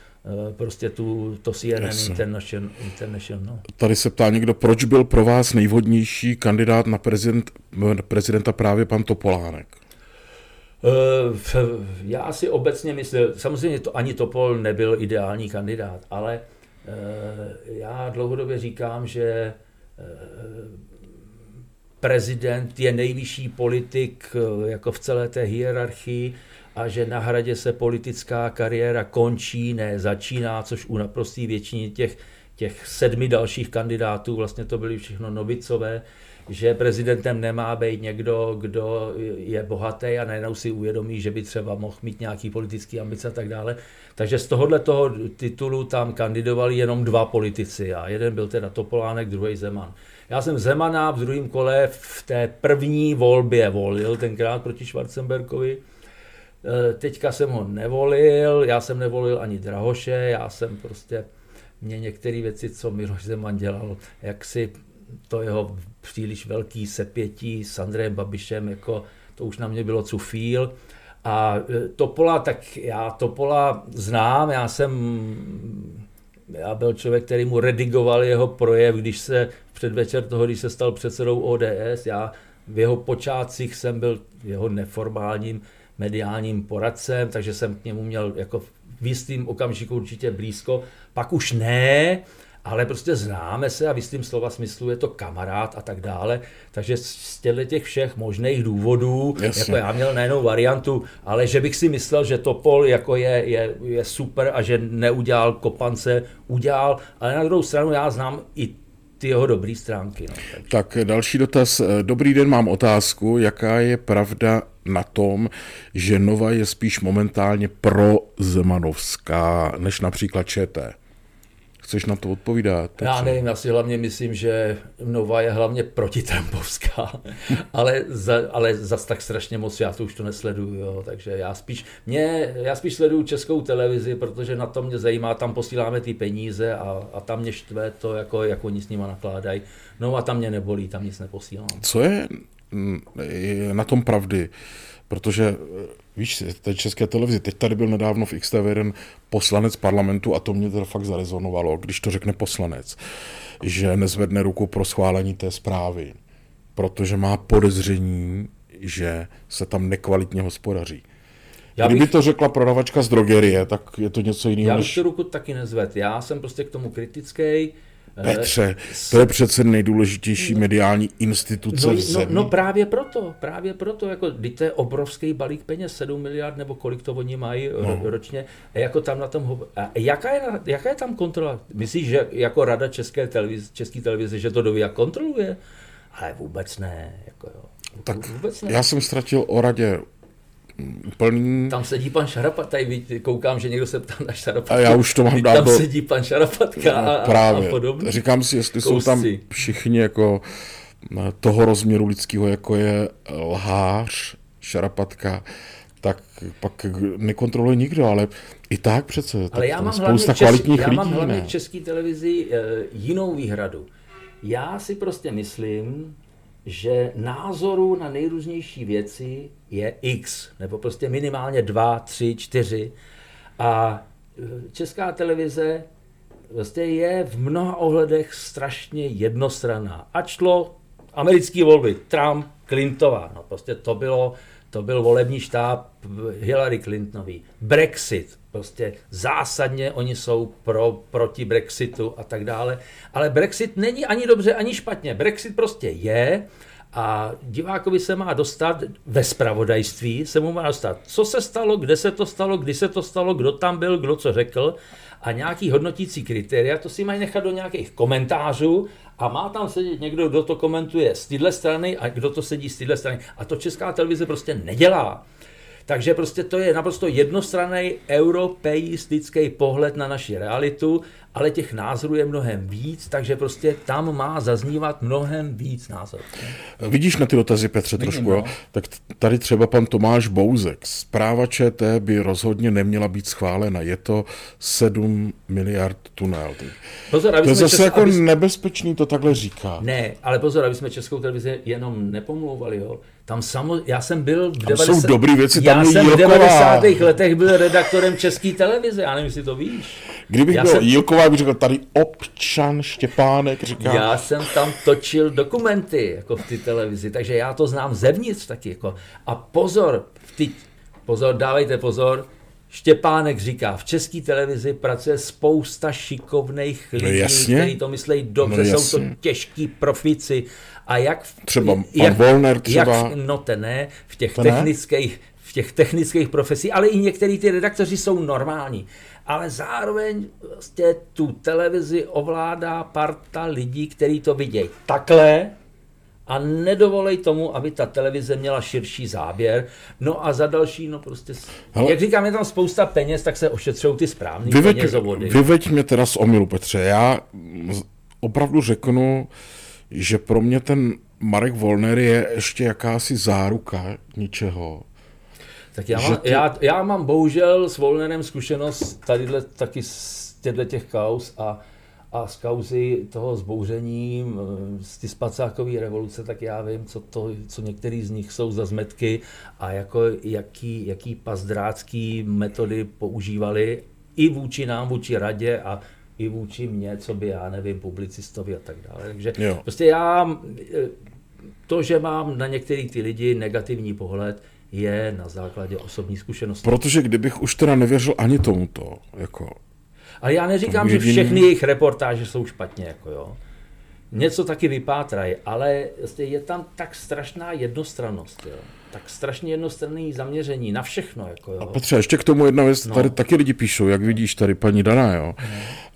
prostě tu, to CNN yes. International. International no. Tady se ptá někdo, proč byl pro vás nejvhodnější kandidát na prezident, prezidenta právě pan Topolánek? Uh, já si obecně myslím, samozřejmě to ani Topol nebyl ideální kandidát, ale uh, já dlouhodobě říkám, že prezident je nejvyšší politik jako v celé té hierarchii a že na hradě se politická kariéra končí, ne začíná, což u naprostý většině těch, těch sedmi dalších kandidátů, vlastně to byly všechno novicové, že prezidentem nemá být někdo, kdo je bohatý a najednou si uvědomí, že by třeba mohl mít nějaký politický ambice a tak dále. Takže z tohohle toho titulu tam kandidovali jenom dva politici a jeden byl teda Topolánek, druhý Zeman. Já jsem Zemana v druhém kole v té první volbě volil, tenkrát proti Schwarzenbergovi, Eh, teďka jsem ho nevolil, já jsem nevolil ani Drahoše, já jsem prostě, mě některé věci, co Miloš Zeman dělal, jak si to jeho příliš velký sepětí s Andrejem Babišem, jako to už na mě bylo cufíl. A eh, Topola, tak já Topola znám, já jsem, já byl člověk, který mu redigoval jeho projev, když se předvečer toho, když se stal předsedou ODS, já v jeho počátcích jsem byl jeho neformálním mediálním poradcem, takže jsem k němu měl jako v jistým okamžiku určitě blízko. Pak už ne, ale prostě známe se a v jistým slova smyslu je to kamarád a tak dále. Takže z těch všech možných důvodů, Jasně. jako já měl nejenom variantu, ale že bych si myslel, že Topol jako je, je, je super a že neudělal kopance, udělal, ale na druhou stranu já znám i ty jeho dobré stránky. No, tak další dotaz. Dobrý den, mám otázku. Jaká je pravda na tom, že Nova je spíš momentálně pro Zemanovská, než například ČT? Chceš na to odpovídat? Já nevím, já si hlavně myslím, že Nova je hlavně protitrampovská, ale, za, ale zas tak strašně moc já to už to nesleduju, jo. takže já spíš, mě, já spíš sleduju českou televizi, protože na to mě zajímá, tam posíláme ty peníze a, a tam mě štve to, jako, jak oni s nima nakládají. No a tam mě nebolí, tam nic neposílám. Co je na tom pravdy, protože víš, té české televizi, teď tady byl nedávno v XTV jeden poslanec parlamentu a to mě teda fakt zarezonovalo, když to řekne poslanec, že nezvedne ruku pro schválení té zprávy, protože má podezření, že se tam nekvalitně hospodaří. Já bych, Kdyby to řekla prodavačka z drogerie, tak je to něco jiného. Já bych než... tu ruku taky nezvedl. Já jsem prostě k tomu kritický. Petře, to je přece nejdůležitější mediální instituce no, v zemi. No, no právě proto, právě proto, jako, to je obrovský balík peněz, 7 miliard nebo kolik to oni mají no. ročně, a jako tam na tom, a jaká je, jaká je tam kontrola? Myslíš, že jako rada České televize, České televize, že to doví jak kontroluje? Ale vůbec ne, jako jo. Tak vůbec ne. já jsem ztratil o radě úplný. Tam sedí pan Šarapat, tady koukám, že někdo se ptá na Šarapatka. A já už to mám dát Tam do... sedí pan Šarapatka no, a, právě. a podobně. Říkám si, jestli Kousci. jsou tam všichni jako eh, toho rozměru lidského, jako je lhář, Šarapatka, tak pak nekontroluje nikdo, ale i tak přece. Ale tak já mám spousta hlavně kvalitních český, lidí. Já mám hlavně v české televizi e, jinou výhradu. Já si prostě myslím, že názoru na nejrůznější věci je X, nebo prostě minimálně dva, tři, čtyři. A e, česká televize prostě je v mnoha ohledech strašně jednostranná. Ač šlo americké volby, Trump, Clintová, no prostě to bylo, to byl volební štáb Hillary Clintonový. Brexit, prostě zásadně oni jsou pro, proti Brexitu a tak dále. Ale Brexit není ani dobře, ani špatně. Brexit prostě je a divákovi se má dostat ve spravodajství, se mu má dostat, co se stalo, kde se to stalo, kdy se to stalo, kdo tam byl, kdo co řekl a nějaký hodnotící kritéria, to si mají nechat do nějakých komentářů a má tam sedět někdo, kdo to komentuje z téhle strany a kdo to sedí z téhle strany. A to česká televize prostě nedělá. Takže prostě to je naprosto jednostranný europeistický pohled na naši realitu, ale těch názorů je mnohem víc, takže prostě tam má zaznívat mnohem víc názorů. Vidíš na ty dotazy, Petře, Vidím, trošku, no. jo? Tak tady třeba pan Tomáš Bouzek. Zpráva ČT by rozhodně neměla být schválena. Je to 7 miliard tunel. Pozor, to je zase Česk... jako aby... nebezpečný to takhle říká. Ne, ale pozor, aby jsme Českou televizi jenom nepomlouvali, jo. Tam samo, já jsem byl v 90... jsou dobrý věci, tam já jsem v 90. letech byl redaktorem České televize, já nevím, jestli to víš. Kdybych já byl jsem... Jílková, bych řekl, tady občan Štěpánek říká. Já jsem tam točil dokumenty, jako v té televizi, takže já to znám zevnitř taky. Jako. A pozor, v ty, pozor, dávejte pozor, Štěpánek říká, v české televizi pracuje spousta šikovných no lidí, no kteří to myslejí dobře, no jsou to těžký profici. A jak... Třeba pan jak, Volner třeba... Jak, no ten ne, v těch technických, v těch technických profesích, ale i některý ty redaktoři jsou normální. Ale zároveň vlastně tu televizi ovládá parta lidí, kteří to vidějí. Takhle, a nedovolej tomu, aby ta televize měla širší záběr. No a za další, no prostě, Hele, jak říkám, je tam spousta peněz, tak se ošetřou ty správné penězovody. Vyveď mě teda z omilu, Petře. Já opravdu řeknu, že pro mě ten Marek Volner je ještě jakási záruka ničeho. Tak já mám, ty... já, já mám bohužel s Volnerem zkušenost tadyhle taky z těchto těch kaus a a z kauzy toho zbouření, z ty spacákové revoluce, tak já vím, co, to, co některý z nich jsou za zmetky a jako jaký, jaký pazdrácký metody používali i vůči nám, vůči radě a i vůči mně, co by já nevím, publicistovi a tak dále. Takže jo. prostě já, to, že mám na některý ty lidi negativní pohled, je na základě osobní zkušenosti. Protože kdybych už teda nevěřil ani tomuto, jako ale já neříkám, že všechny jejich reportáže jsou špatně, jako jo. Něco taky vypátrají, ale je tam tak strašná jednostrannost, jo. Tak strašně jednostranný zaměření na všechno. Jako jo. A Petře, ještě k tomu jedna věc, no. tady taky lidi píšou, jak vidíš tady paní Dana, jo.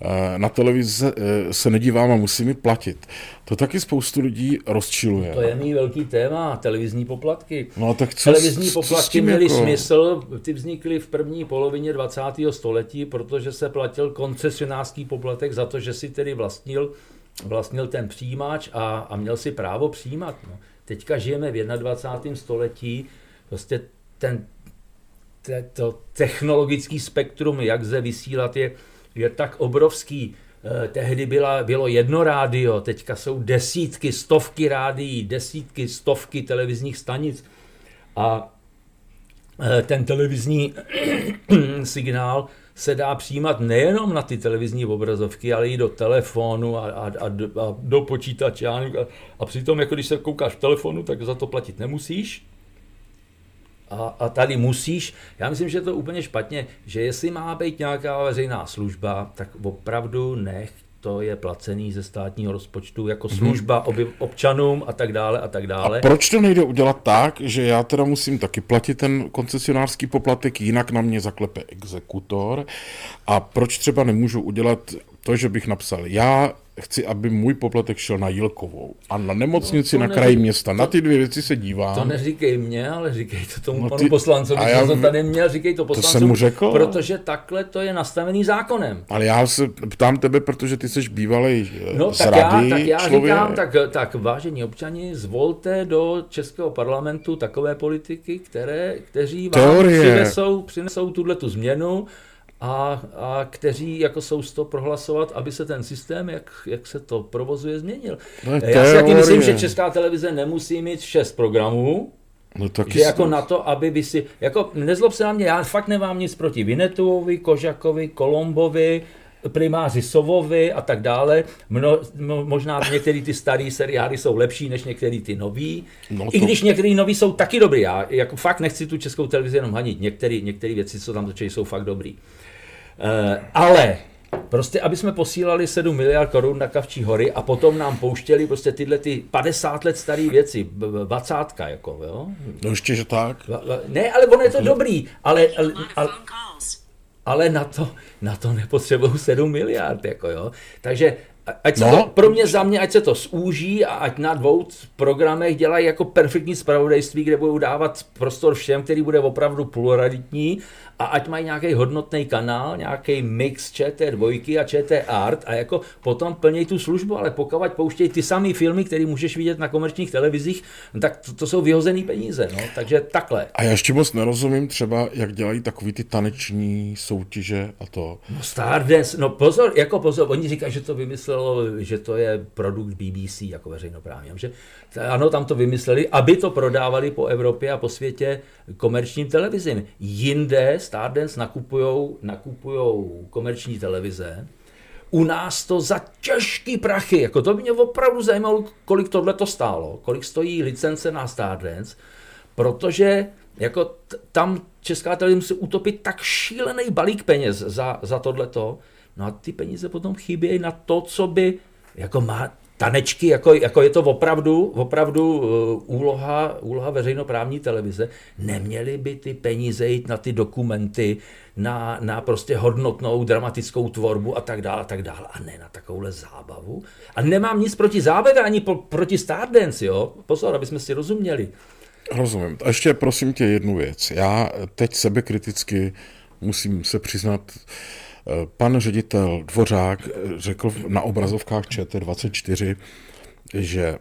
No. Na televizi eh, se nedívám a musím mi platit. To taky spoustu lidí rozčiluje. To je mý velký téma, televizní poplatky. No, tak co, televizní co, poplatky co měly jako... smysl, ty vznikly v první polovině 20. století, protože se platil koncesionářský poplatek za to, že si tedy vlastnil, vlastnil ten přijímač a, a měl si právo přijímat. No. Teďka žijeme v 21. století, prostě ten, te, to technologický spektrum, jak se vysílat, je, je tak obrovský Eh, tehdy byla, bylo jedno rádio, teďka jsou desítky, stovky rádií, desítky, stovky televizních stanic a eh, ten televizní signál se dá přijímat nejenom na ty televizní obrazovky, ale i do telefonu a, a, a, do, a do počítače. A, a přitom, jako když se koukáš v telefonu, tak za to platit nemusíš. A, a tady musíš, já myslím, že je to úplně špatně, že jestli má být nějaká veřejná služba, tak opravdu nech to je placený ze státního rozpočtu jako mhm. služba hmm. občanům a tak dále a tak dále. A proč to nejde udělat tak, že já teda musím taky platit ten koncesionářský poplatek, jinak na mě zaklepe exekutor a proč třeba nemůžu udělat to, že bych napsal, já chci, aby můj poplatek šel na Jilkovou a na nemocnici no, na kraji města. To, na ty dvě věci se dívám. To neříkej mě, ale říkej to tomu no panu ty, poslancovi, a já, to tady měl, říkej to poslancům. To jsem mu řekl. Protože takhle to je nastavený zákonem. Ale já se ptám tebe, protože ty jsi bývalý eh, no, tak já, tak já člověk. říkám, tak, tak vážení občani, zvolte do Českého parlamentu takové politiky, které, kteří vám Teorie. přinesou, přinesou tuhle tu změnu a, a kteří jako jsou z toho prohlasovat, aby se ten systém, jak, jak se to provozuje, změnil. No, Já si taky myslím, že Česká televize nemusí mít šest programů, No taky že jako na to, aby by si, jako nezlob se na mě, já fakt nemám nic proti Vinetuovi, Kožakovi, Kolombovi, primáři Sovovi a tak dále. Mno, možná některé ty staré seriály jsou lepší než některé ty nový. No to... I když některé nový jsou taky dobrý. Já jako fakt nechci tu českou televizi jenom hanit. Některé věci, co tam točí, jsou fakt dobrý. Uh, ale Prostě, aby jsme posílali 7 miliard korun na Kavčí hory a potom nám pouštěli prostě tyhle ty 50 let staré věci, 20 jako, jo? No ještě, že tak. Ne, ale ono je to dobrý, ale, ale, ale, ale na to, na to nepotřebují 7 miliard, jako jo. Takže Ať se no. to, pro mě za mě, ať se to zúží a ať na dvou programech dělají jako perfektní spravodajství, kde budou dávat prostor všem, který bude opravdu pluralitní a ať mají nějaký hodnotný kanál, nějaký mix ČT2 a ČT Art a jako potom plnějí tu službu, ale pokud pouštějí ty samé filmy, které můžeš vidět na komerčních televizích, tak to, to jsou vyhozené peníze, no, takže takhle. A já ještě moc nerozumím třeba, jak dělají takový ty taneční soutěže a to. No Stardance, no pozor, jako pozor, oni říkají, že to vymyslelo, že to je produkt BBC jako veřejnoprávní, že ano, tam to vymysleli, aby to prodávali po Evropě a po světě komerčním televizím. Jinde Stardance nakupujou, nakupujou komerční televize, u nás to za těžký prachy, jako to by mě opravdu zajímalo, kolik tohle to stálo, kolik stojí licence na Stardance, protože jako t- tam Česká televize musí utopit tak šílený balík peněz za, za tohleto, no a ty peníze potom chybějí na to, co by, jako má, tanečky, jako, jako je to opravdu, opravdu uh, úloha, úloha veřejnoprávní televize, neměly by ty peníze jít na ty dokumenty, na, na prostě hodnotnou dramatickou tvorbu a tak dále, a tak dále, a ne na takovouhle zábavu. A nemám nic proti zábavě, ani po, proti Stardance, jo? Pozor, aby jsme si rozuměli. Rozumím. A ještě prosím tě jednu věc. Já teď sebekriticky musím se přiznat, Pan ředitel Dvořák řekl na obrazovkách ČT24, že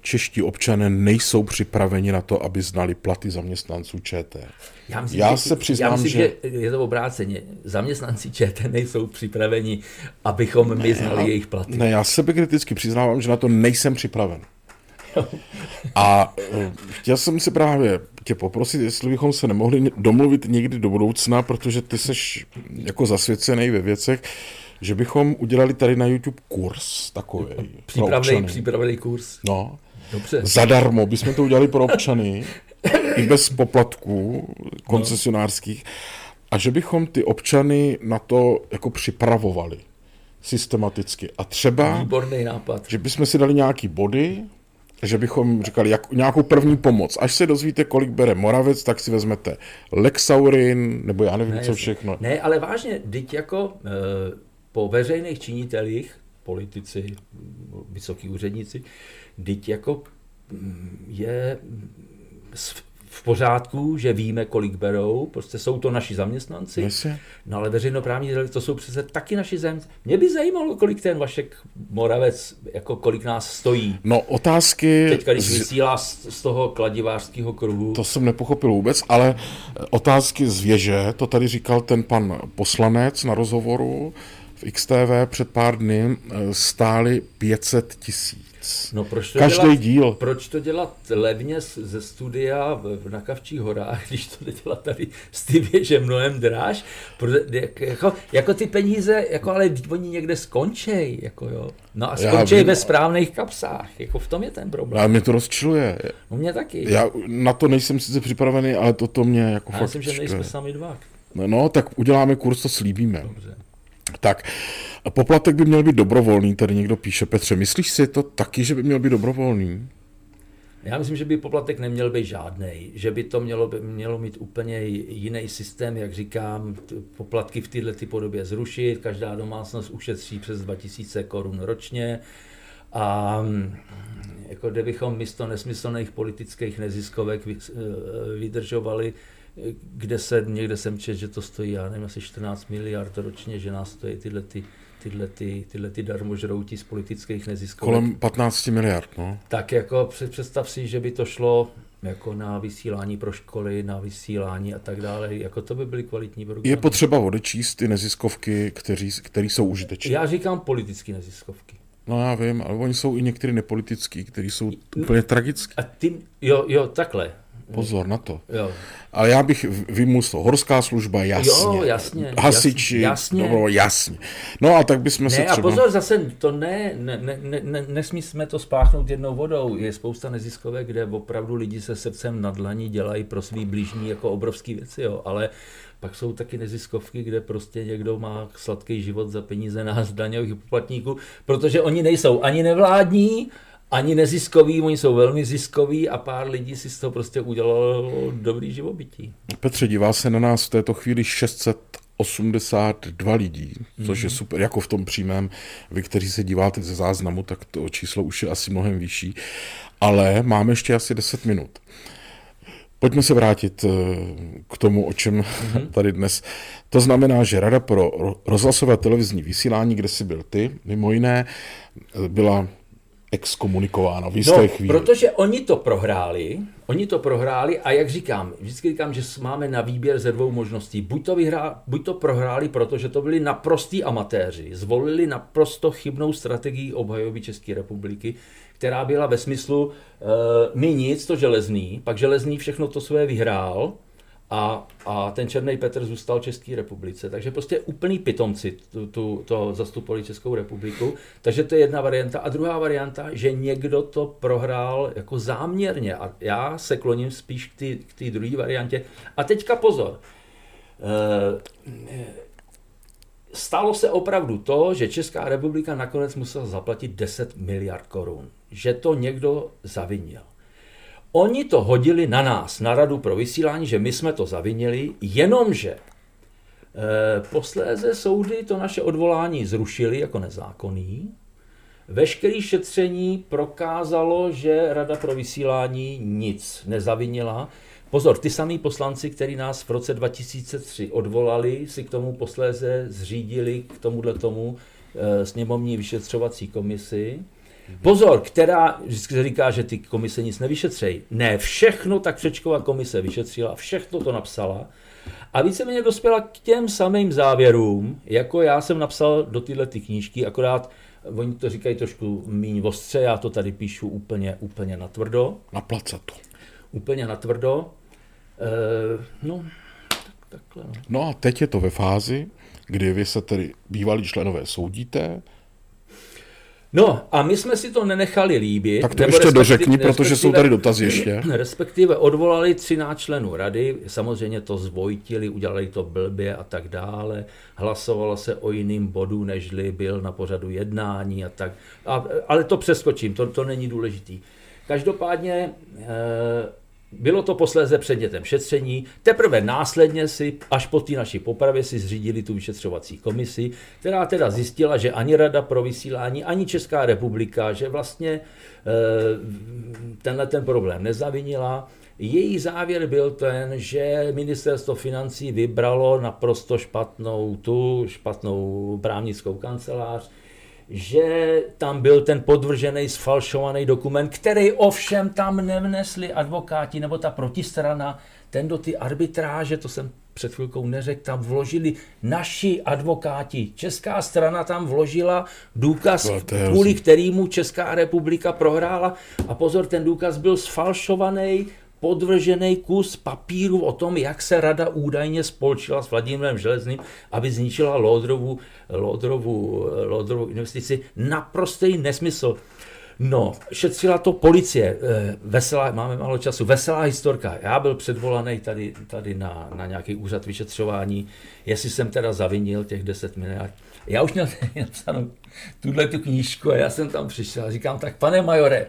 čeští občané nejsou připraveni na to, aby znali platy zaměstnanců ČT. Já, myslím, já se přiznám, já myslím, že... že je to obráceně. Zaměstnanci ČT nejsou připraveni, abychom ne, my znali já, jejich platy. Ne, já sebekriticky přiznávám, že na to nejsem připraven. A eh, chtěl jsem si právě tě poprosit, jestli bychom se nemohli domluvit někdy do budoucna, protože ty seš jako zasvěcený ve věcech, že bychom udělali tady na YouTube kurz takový. Přípravný, přípravný kurz. No. Dobře. Zadarmo bychom to udělali pro občany, i bez poplatků koncesionářských, a že bychom ty občany na to jako připravovali systematicky. A třeba, Výborný nápad. že bychom si dali nějaký body, že bychom říkali jak, nějakou první pomoc. Až se dozvíte, kolik bere Moravec, tak si vezmete Lexaurin, nebo já nevím, ne, co všechno. Ne, ale vážně, teď jako e, po veřejných činitelích, politici, vysoký úředníci, teď jako mm, je v pořádku, že víme, kolik berou, prostě jsou to naši zaměstnanci. Jasně. No ale veřejnoprávní to jsou přece taky naši zaměstnanci. Mě by zajímalo, kolik ten Vašek Moravec, jako kolik nás stojí. No otázky... Teďka, když vysílá z, z toho kladivářského kruhu. To jsem nepochopil vůbec, ale otázky z věže, to tady říkal ten pan poslanec na rozhovoru v XTV před pár dny, stály 500 tisíc No proč to Každý dělat, díl. Proč to dělat levně ze studia na Kavčích horách, když to dělat tady z ty věže mnohem dráž? Jako, jako ty peníze, jako ale oni někde skončí, jako jo. No a skončí ve správných kapsách, jako v tom je ten problém. Ale mě to rozčiluje. No mě taky. Já na to nejsem sice připravený, ale to, to mě jako Já fakt myslím, že nejsme sami dva. No, no, tak uděláme kurz, to slíbíme. Dobře. Tak, poplatek by měl být dobrovolný, tady někdo píše. Petře, myslíš si to taky, že by měl být dobrovolný? Já myslím, že by poplatek neměl být žádný, že by to mělo, mělo mít úplně jiný systém, jak říkám, poplatky v této ty podobě zrušit, každá domácnost ušetří přes 2000 korun ročně a jako kdybychom místo nesmyslných politických neziskovek vydržovali kde se, někde jsem čet, že to stojí, já nevím, asi 14 miliard ročně, že nás stojí tyhle ty, tyhle ty, tyhle ty darmožrouti z politických neziskovek. Kolem 15 miliard, no. Tak jako představ si, že by to šlo jako na vysílání pro školy, na vysílání a tak dále, jako to by byly kvalitní programy. Je potřeba odečíst ty neziskovky, kteří, který jsou užitečné. Já říkám politické neziskovky. No já vím, ale oni jsou i některé nepolitické, které jsou úplně tragické. A ty, jo, jo, takhle. Pozor na to. Jo. Ale já bych vymus to. Horská služba, jasně. Jo, jasně, Hasiči, jasně. No, jasně. No a tak bychom se Ne, a třeba... pozor, zase to ne, ne, ne, ne, ne nesmí jsme to spáchnout jednou vodou. Je spousta neziskovek, kde opravdu lidi se srdcem na dlaní dělají pro svý blížní jako obrovský věci, jo. ale pak jsou taky neziskovky, kde prostě někdo má sladký život za peníze nás daňových poplatníků, protože oni nejsou ani nevládní, ani neziskoví, oni jsou velmi ziskoví a pár lidí si z toho prostě udělalo dobrý živobytí. Petře, dívá se na nás v této chvíli 682 lidí, což je Mhm. super, jako v tom přímém. Vy, kteří se díváte ze záznamu, tak to číslo už je asi mnohem vyšší. Ale máme ještě asi 10 minut. Pojďme se vrátit eh, k tomu, o čem Mhm. tady dnes. To znamená, že Rada pro ro- rozhlasové a televizní vysílání, kde jsi byl ty, mimo jiné, eh, byla exkomunikována v jisté No, chvíli. protože oni to prohráli, oni to prohráli a jak říkám, vždycky říkám, že máme na výběr ze dvou možností. Buď to, vyhrá, buď to prohráli, protože to byli naprostí amatéři, zvolili naprosto chybnou strategii obhajoby České republiky, která byla ve smyslu uh, my nic, to železný, pak železný všechno to své vyhrál, a, a ten Černý Petr zůstal České republice. Takže prostě úplný pitomci tu, tu, to zastupovali Českou republiku. Takže to je jedna varianta. A druhá varianta, že někdo to prohrál jako záměrně. A já se kloním spíš k té druhé variantě. A teďka pozor. Eh, Stalo se opravdu to, že Česká republika nakonec musela zaplatit 10 miliard korun. Že to někdo zavinil. Oni to hodili na nás, na radu pro vysílání, že my jsme to zavinili, jenomže e, posléze soudy to naše odvolání zrušili jako nezákonný. Veškerý šetření prokázalo, že Rada pro vysílání nic nezavinila. Pozor, ty samý poslanci, kteří nás v roce 2003 odvolali, si k tomu posléze zřídili k tomuhle tomu e, sněmovní vyšetřovací komisi. Pozor, která vždycky se říká, že ty komise nic nevyšetřejí. Ne, všechno tak Křečková komise vyšetřila, všechno to napsala a víceméně dospěla k těm samým závěrům, jako já jsem napsal do tyhle ty knížky, akorát oni to říkají trošku míň ostře, já to tady píšu úplně, úplně natvrdo. Na placato. Úplně natvrdo. E, no, tak, takhle. No. No a teď je to ve fázi, kdy vy se tedy bývalí členové soudíte, No a my jsme si to nenechali líbit. Tak to ještě dořekni, protože jsou tady dotazy ještě. Respektive odvolali 13 členů rady, samozřejmě to zvojtili, udělali to blbě a tak dále. Hlasovalo se o jiným bodu, nežli byl na pořadu jednání a tak. A, ale to přeskočím, to, to není důležitý. Každopádně eh, bylo to posléze předmětem šetření, teprve následně si, až po té naší popravě, si zřídili tu vyšetřovací komisi, která teda zjistila, že ani Rada pro vysílání, ani Česká republika, že vlastně eh, tenhle ten problém nezavinila. Její závěr byl ten, že ministerstvo financí vybralo naprosto špatnou tu, špatnou právnickou kancelář, že tam byl ten podvržený, sfalšovaný dokument, který ovšem tam nevnesli advokáti nebo ta protistrana, ten do ty arbitráže, to jsem před chvilkou neřekl, tam vložili naši advokáti. Česká strana tam vložila důkaz, kvůli kterýmu Česká republika prohrála. A pozor, ten důkaz byl sfalšovaný, podvržený kus papíru o tom, jak se rada údajně spolčila s Vladimírem Železným, aby zničila Lodrovu, Lodrovu, Lodrovu investici. Naprostý nesmysl. No, šetřila to policie, eh, veselá, máme málo času, veselá historka. Já byl předvolaný tady, tady na, na nějaký úřad vyšetřování, jestli jsem teda zavinil těch 10 miliard. Já už měl tuhle tu knížku a já jsem tam přišel a říkám, tak pane majore,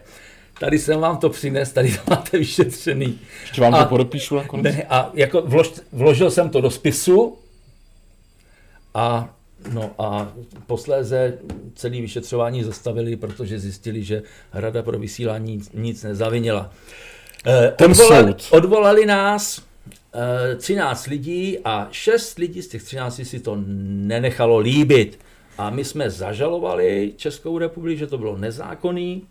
tady jsem vám to přines, tady to máte vyšetřený. Ještě vám A- to podepíšu nakonec. Ne, a jako vlož, vložil jsem to do spisu a, no a posléze celé vyšetřování zastavili, protože zjistili, že Rada pro vysílání nic, nic nezavinila. Eh, Ten odvolali, soud. odvolali nás eh, 13 lidí a 6 lidí z těch 13 si to nenechalo líbit. A my jsme zažalovali Českou republiku, že to bylo nezákonný,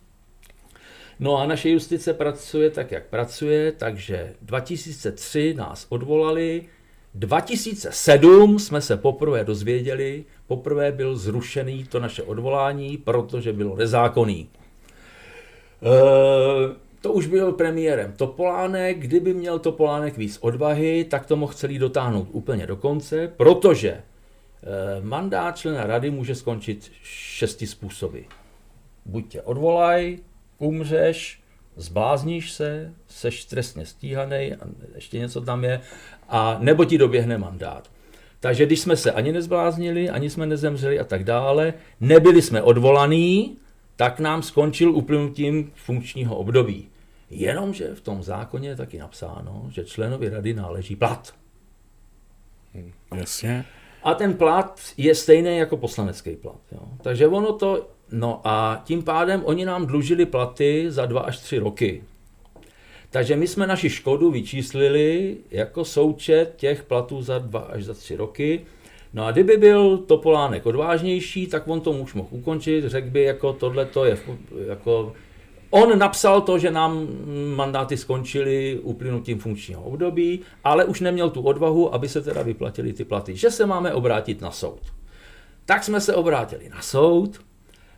No a naše justice pracuje tak, jak pracuje, takže 2003 nás odvolali, 2007 jsme se poprvé dozvěděli, poprvé byl zrušený to naše odvolání, protože bylo nezákonný. E, to už byl premiérem Topolánek, kdyby měl Topolánek víc odvahy, tak to mohl celý dotáhnout úplně do konce, protože eh, mandát člena rady může skončit šesti způsoby. Buď tě odvolaj, umřeš, zblázníš se, seš trestně stíhaný, a ještě něco tam je, a nebo ti doběhne mandát. Takže když jsme se ani nezbláznili, ani jsme nezemřeli a tak dále, nebyli jsme odvolaní, tak nám skončil uplynutím funkčního období. Jenomže v tom zákoně je taky napsáno, že členovi rady náleží plat. Hm, jasně. A ten plat je stejný jako poslanecký plat. Jo. Takže ono to, no a tím pádem oni nám dlužili platy za dva až tři roky. Takže my jsme naši škodu vyčíslili jako součet těch platů za dva až za tři roky. No a kdyby byl Topolánek odvážnější, tak on to už mohl ukončit, řekl by, jako tohle to je jako On napsal to, že nám mandáty skončily uplynutím funkčního období, ale už neměl tu odvahu, aby se teda vyplatili ty platy, že se máme obrátit na soud. Tak jsme se obrátili na soud,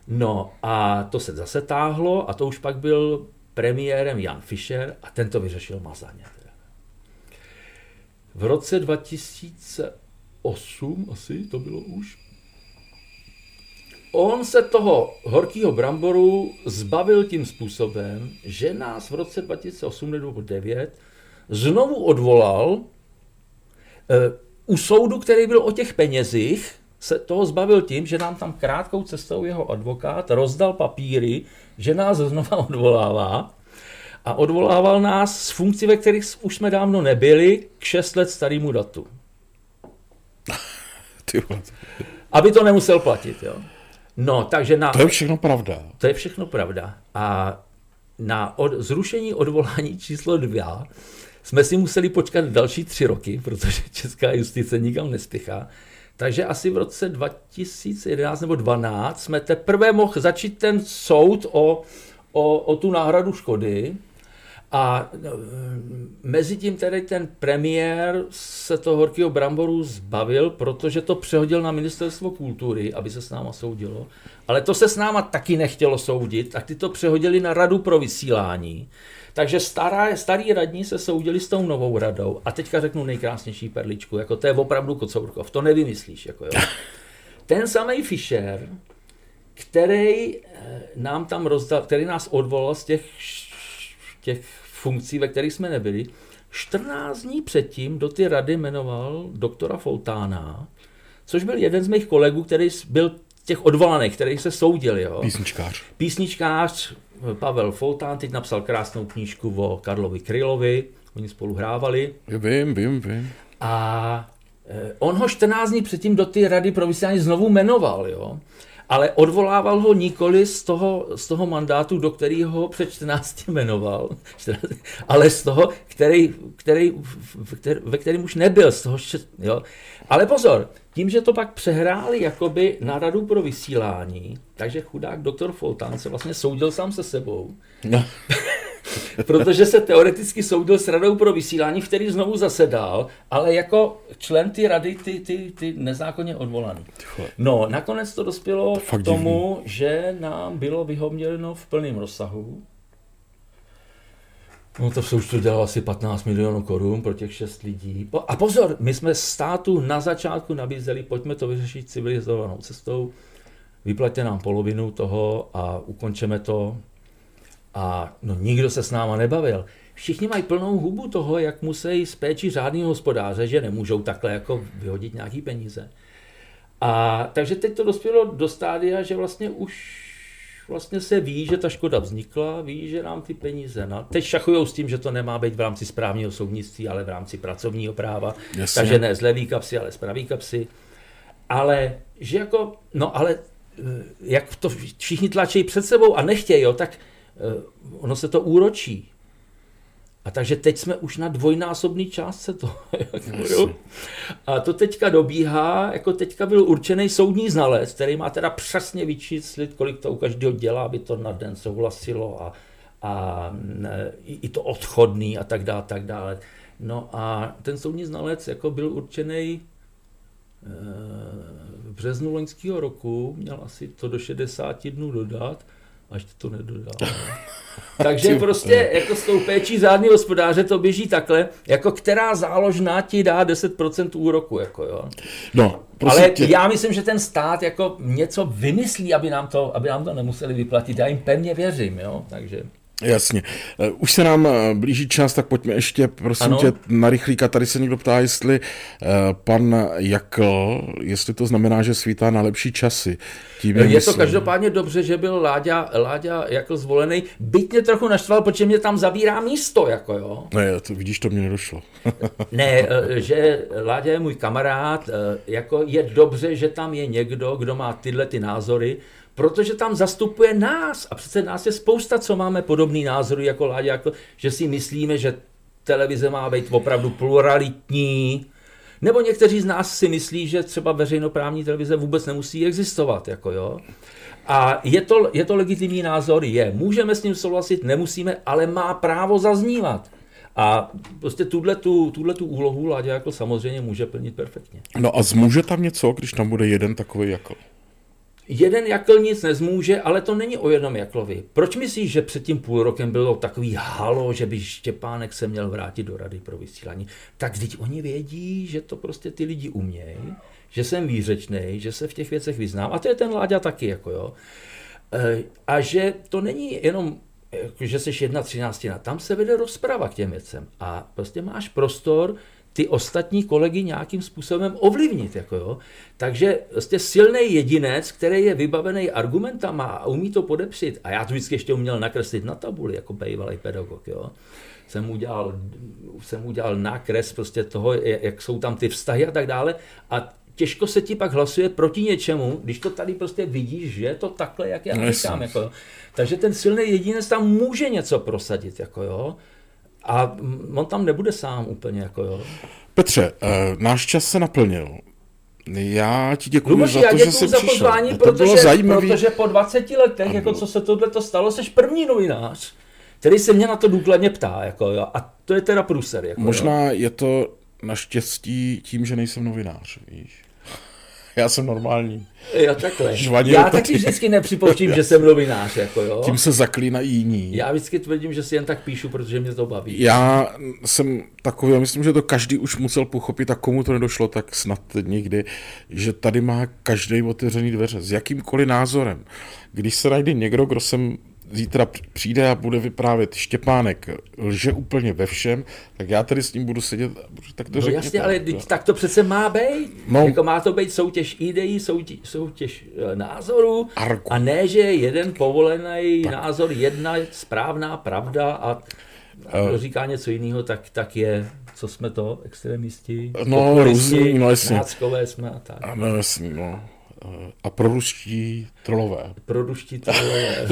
no a to se zase táhlo a to už pak byl premiérem Jan Fischer a ten to vyřešil mazaně. V roce 2008 asi to bylo už, on se toho horkého bramboru zbavil tím způsobem, že nás v roce 2008 nebo 2009 znovu odvolal e, u soudu, který byl o těch penězích, se toho zbavil tím, že nám tam krátkou cestou jeho advokát rozdal papíry, že nás znova odvolává a odvolával nás z funkcí, ve kterých už jsme dávno nebyli, k 6 let starému datu. Aby to nemusel platit. Jo. No, takže na... To je všechno pravda. To je všechno pravda. A na od, zrušení odvolání číslo dvě jsme si museli počkat další tři roky, protože česká justice nikam nespěchá. Takže asi v roce 2011 nebo 2012 jsme teprve mohli začít ten soud o, o, o tu náhradu škody. A no, mezi tím tedy ten premiér se toho horkého bramboru zbavil, protože to přehodil na ministerstvo kultury, aby se s náma soudilo. Ale to se s náma taky nechtělo soudit, tak ty to přehodili na radu pro vysílání. Takže stará, starý radní se soudili s tou novou radou. A teďka řeknu nejkrásnější perličku, jako to je opravdu Kocourkov, to nevymyslíš. Jako jo. Ten samý Fischer, který eh, nám tam rozdal, který nás odvolal z těch těch funkcí, ve kterých jsme nebyli, 14 dní předtím do ty rady jmenoval doktora Foltána, což byl jeden z mých kolegů, který byl těch odvolaných, který se soudil. Jo. Písničkář. Písničkář Pavel Foltán teď napsal krásnou knížku o Karlovi Krylovi, oni spolu hrávali. Vím, vím, vím. A eh, on ho 14 dní předtím do ty rady pro vysílání znovu jmenoval. Jo ale odvolával ho nikoli z toho, z toho mandátu, do kterého ho před 14 jmenoval, ale z toho, který, který, ve kterém už nebyl. Z toho, jo. Ale pozor, tím, že to pak přehráli jakoby na radu pro vysílání, takže chudák doktor Foltán se vlastně soudil sám se sebou. No. protože se teoreticky soudil s radou pro vysílání, v který znovu zasedal, ale jako člen ty rady, ty, ty, ty nezákonně odvolaný. No, nakonec to dospělo k tomu, divný. že nám bylo vyhoměno v plném rozsahu. No to v součtu dělalo asi 15 milionů korun pro těch šest lidí. A pozor, my jsme státu na začátku nabízeli, pojďme to vyřešit civilizovanou cestou, vyplaťte nám polovinu toho a ukončeme to a no, nikdo se s náma nebavil. Všichni mají plnou hubu toho, jak musí spéčit řádného hospodáře, že nemůžou takhle jako vyhodit nějaký peníze. A takže teď to dospělo do stádia, že vlastně už vlastně se ví, že ta škoda vznikla, ví, že nám ty peníze na... Teď šachují s tím, že to nemá být v rámci správního soudnictví, ale v rámci pracovního práva. Jasně. Takže ne z levý kapsy, ale z pravý kapsy. Ale že jako, no ale eh, jak to všichni tlačí před sebou a nechtějí, jo, tak Eh, ono se to úročí. A takže teď jsme už na dvojnásobný částce toho. a to teďka dobíhá, jako teďka byl určený soudní znalec, který má teda přesně vyčíslit, kolik to u každého dělá, aby to na den souhlasilo a, a i, i to odchodný a tak dále, tak dále. No a ten soudní znalec jako byl určený eh, v březnu loňského roku, měl asi to do 60 dnů dodat, až to nedodá. Takže prostě jako s tou péčí řádného hospodáře to běží takhle, jako která záložná ti dá 10% úroku, jako jo. No, Ale tě. já myslím, že ten stát jako něco vymyslí, aby nám to, aby nám to nemuseli vyplatit. Já jim pevně věřím, jo, takže... Jasně. Eh, už se nám eh, blíží čas, tak pojďme ještě, prosím ano. tě, na rychlíka. Tady se někdo ptá, jestli uh, pan Jakl, jestli to znamená, že svítá na lepší časy. Tím je, je to každopádně dobře, že byl Láďa, Láďa Jakl zvolený. Byť mě trochu naštval, protože mě tam zabírá místo, jako jo. Ne, to, vidíš, to mě nedošlo. ne, že Láďa je můj kamarád, jako je dobře, že tam je někdo, kdo má tyhle ty názory, protože tam zastupuje nás. A přece nás je spousta, co máme podobný názory jako Láďa, jako, že si myslíme, že televize má být opravdu pluralitní, nebo někteří z nás si myslí, že třeba veřejnoprávní televize vůbec nemusí existovat. Jako jo. A je to, je to legitimní názor, je. Můžeme s ním souhlasit, nemusíme, ale má právo zaznívat. A prostě tuhle tu, tuhle tu úlohu Láďa jako samozřejmě může plnit perfektně. No a zmůže tam něco, když tam bude jeden takový jako? Jeden jakl nic nezmůže, ale to není o jednom jaklovi. Proč myslíš, že před tím půl rokem bylo takový halo, že by Štěpánek se měl vrátit do rady pro vysílání? Tak vždyť oni vědí, že to prostě ty lidi umějí, že jsem výřečný, že se v těch věcech vyznám. A to je ten Láďa taky, jako jo. E, a že to není jenom že jsi jedna třináctina, tam se vede rozprava k těm věcem a prostě máš prostor ty ostatní kolegy nějakým způsobem ovlivnit. Jako jo. Takže vlastně silný jedinec, který je vybavený argumentama a umí to podepřit, a já to vždycky ještě uměl nakreslit na tabuli jako bývalý pedagog, jo. Jsem udělal, jsem udělal nákres prostě toho, jak jsou tam ty vztahy a tak dále. A těžko se ti pak hlasuje proti něčemu, když to tady prostě vidíš, že je to takhle, jak já no, říkám. Jako, takže ten silný jedinec tam může něco prosadit. Jako, jo. A on tam nebude sám úplně. Jako jo. Petře, uh, náš čas se naplnil. Já ti děkuji Luboši, za to, že jsi za pozvání, přišel. protože, to bylo zajímavý. protože po 20 letech, jako co se tohle to stalo, jsi první novinář, který se mě na to důkladně ptá. Jako, jo. A to je teda průser. Jako, Možná jo. je to naštěstí tím, že nejsem novinář, víš. Já jsem normální. Jo, takhle. Žvaně Já taky vždycky nepřipouštím, že jsem novinář. Jako jo. Tím se zaklínají jiní. Já vždycky tvrdím, že si jen tak píšu, protože mě to baví. Já jsem takový, já myslím, že to každý už musel pochopit a komu to nedošlo, tak snad někdy, že tady má každý otevřený dveře s jakýmkoliv názorem. Když se najde někdo, kdo jsem zítra přijde a bude vyprávět Štěpánek lže úplně ve všem, tak já tady s ním budu sedět, tak to no řekněte. jasně, ale no. tak to přece má být. No. Jako má to být soutěž ideí, soutěž, soutěž eh, názorů Arku. a ne, že jeden povolený tak. názor, jedna správná pravda a, a kdo říká něco jiného, tak, tak je co jsme to, extremisti, no, různý, no jasně. jsme a tak. No jasně, no a proruští trolové. Proruští trolové.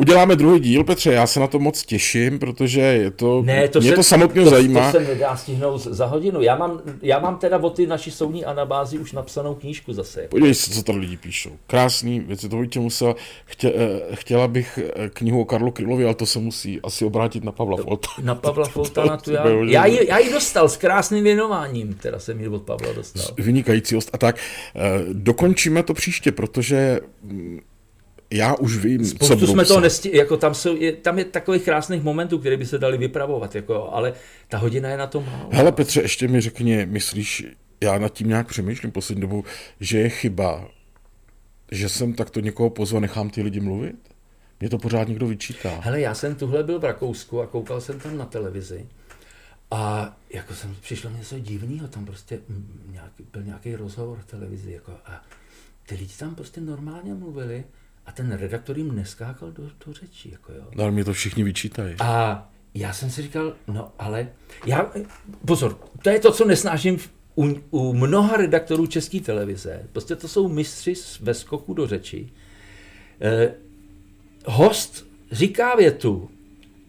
Uděláme druhý díl, Petře, já se na to moc těším, protože je to, ne, to mě se, to samotně to, zajímá. To se nedá stihnout za hodinu. Já mám, já mám teda o ty naší soudní anabázi už napsanou knížku zase. Podívej se, co tady lidi píšou. Krásný věci, to tě musel, chtě, eh, chtěla bych eh, knihu o Karlu Krylovi, ale to se musí asi obrátit na Pavla Folta. Na Pavla Foltana, tu já, já, ji, já ji dostal s krásným věnováním, teda jsem ji od Pavla dostal. Vynikající a tak. Eh, dokončíme řešíme to příště, protože mm, já už vím, Spoustu co jsme to nesti- jako tam, jsou, je, tam je takových krásných momentů, které by se dali vypravovat, jako, ale ta hodina je na to málo. Hele Petře, ještě mi řekni, myslíš, já nad tím nějak přemýšlím poslední dobu, že je chyba, že jsem takto někoho pozval, nechám ty lidi mluvit? Mě to pořád někdo vyčítá. Hele, já jsem tuhle byl v Rakousku a koukal jsem tam na televizi. A jako jsem přišlo něco divného, tam prostě nějaký, byl nějaký rozhovor v televizi. Jako, a ty lidi tam prostě normálně mluvili a ten redaktor jim neskákal do, do řeči. Jako jo. No, ale mě to všichni vyčítají. A já jsem si říkal, no ale, já, pozor, to je to, co nesnáším u, u mnoha redaktorů České televize. Prostě to jsou mistři ve skoku do řeči. Eh, host říká větu,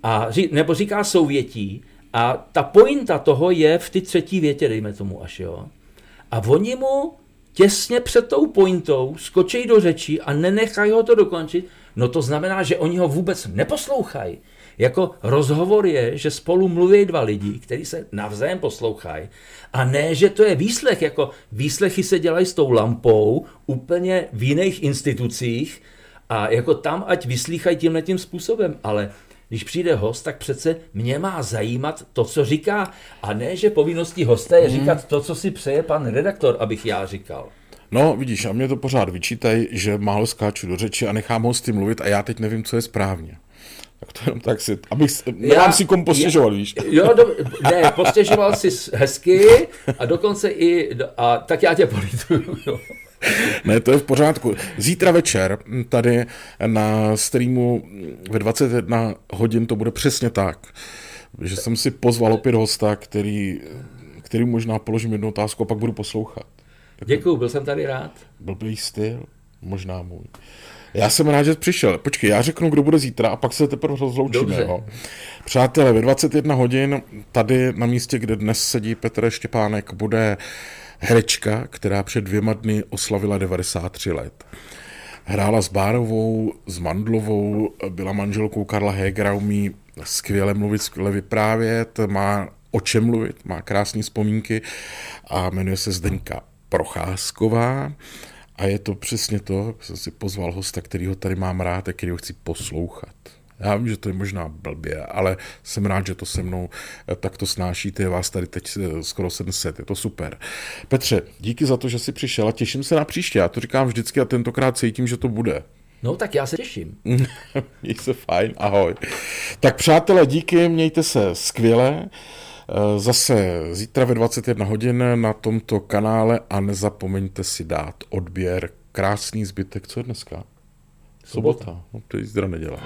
a, nebo říká souvětí, a ta pointa toho je v ty třetí větě, dejme tomu až, jo. A oni mu těsně před tou pointou skočí do řeči a nenechají ho to dokončit, no to znamená, že oni ho vůbec neposlouchají. Jako rozhovor je, že spolu mluví dva lidi, kteří se navzájem poslouchají, a ne, že to je výslech, jako výslechy se dělají s tou lampou úplně v jiných institucích a jako tam ať vyslýchají tímhle tím způsobem, ale Když přijde host, tak přece mě má zajímat to, co říká, a ne, že povinností hosta je říkat to, co si přeje pan redaktor, abych já říkal. No, vidíš, a mě to pořád vyčítají, že málo skáču do řeči a nechám hosty mluvit a já teď nevím, co je správně. Tak to jenom tak si, abych, nemám si komu postěžovat, víš. Jo, do, ne, postěžoval si hezky a dokonce i, a tak já tě polituju, jo. Ne, to je v pořádku. Zítra večer tady na streamu ve 21 hodin to bude přesně tak, že jsem si pozval opět hosta, který, který možná položím jednu otázku a pak budu poslouchat. Děkuju, byl jsem tady rád. Blbý styl, možná můj. Já jsem rád, že jsi přišel. Počkej, já řeknu, kdo bude zítra a pak se teprve rozloučíme. Dobře. Jo. Přátelé, ve 21 hodin tady na místě, kde dnes sedí Petr Štěpánek, bude herečka, která před dvěma dny oslavila 93 let. Hrála s Bárovou, s Mandlovou, byla manželkou Karla Hegera, umí skvěle mluvit, skvěle vyprávět, má o čem mluvit, má krásné vzpomínky a jmenuje se Zdeňka Procházková. A je to přesně to, jsem si pozval hosta, kterýho tady mám rád a kterýho chci poslouchat. Já vím, že to je možná blbě, ale jsem rád, že to se mnou eh, takto snášíte. Je vás tady teď eh, skoro 700, je to super. Petře, díky za to, že jsi přišel a těším se na příště. Já to říkám vždycky a tentokrát cítím, že to bude. No tak já se těším. Měj se fajn, ahoj. Tak přátelé, díky, mějte se skvěle. Eh, Zase zítra ve 21 hodin na tomto kanále a nezapomeňte si dát odběr. Krásný zbytek, co je dneska? Sobota. No, to je zítra neděle.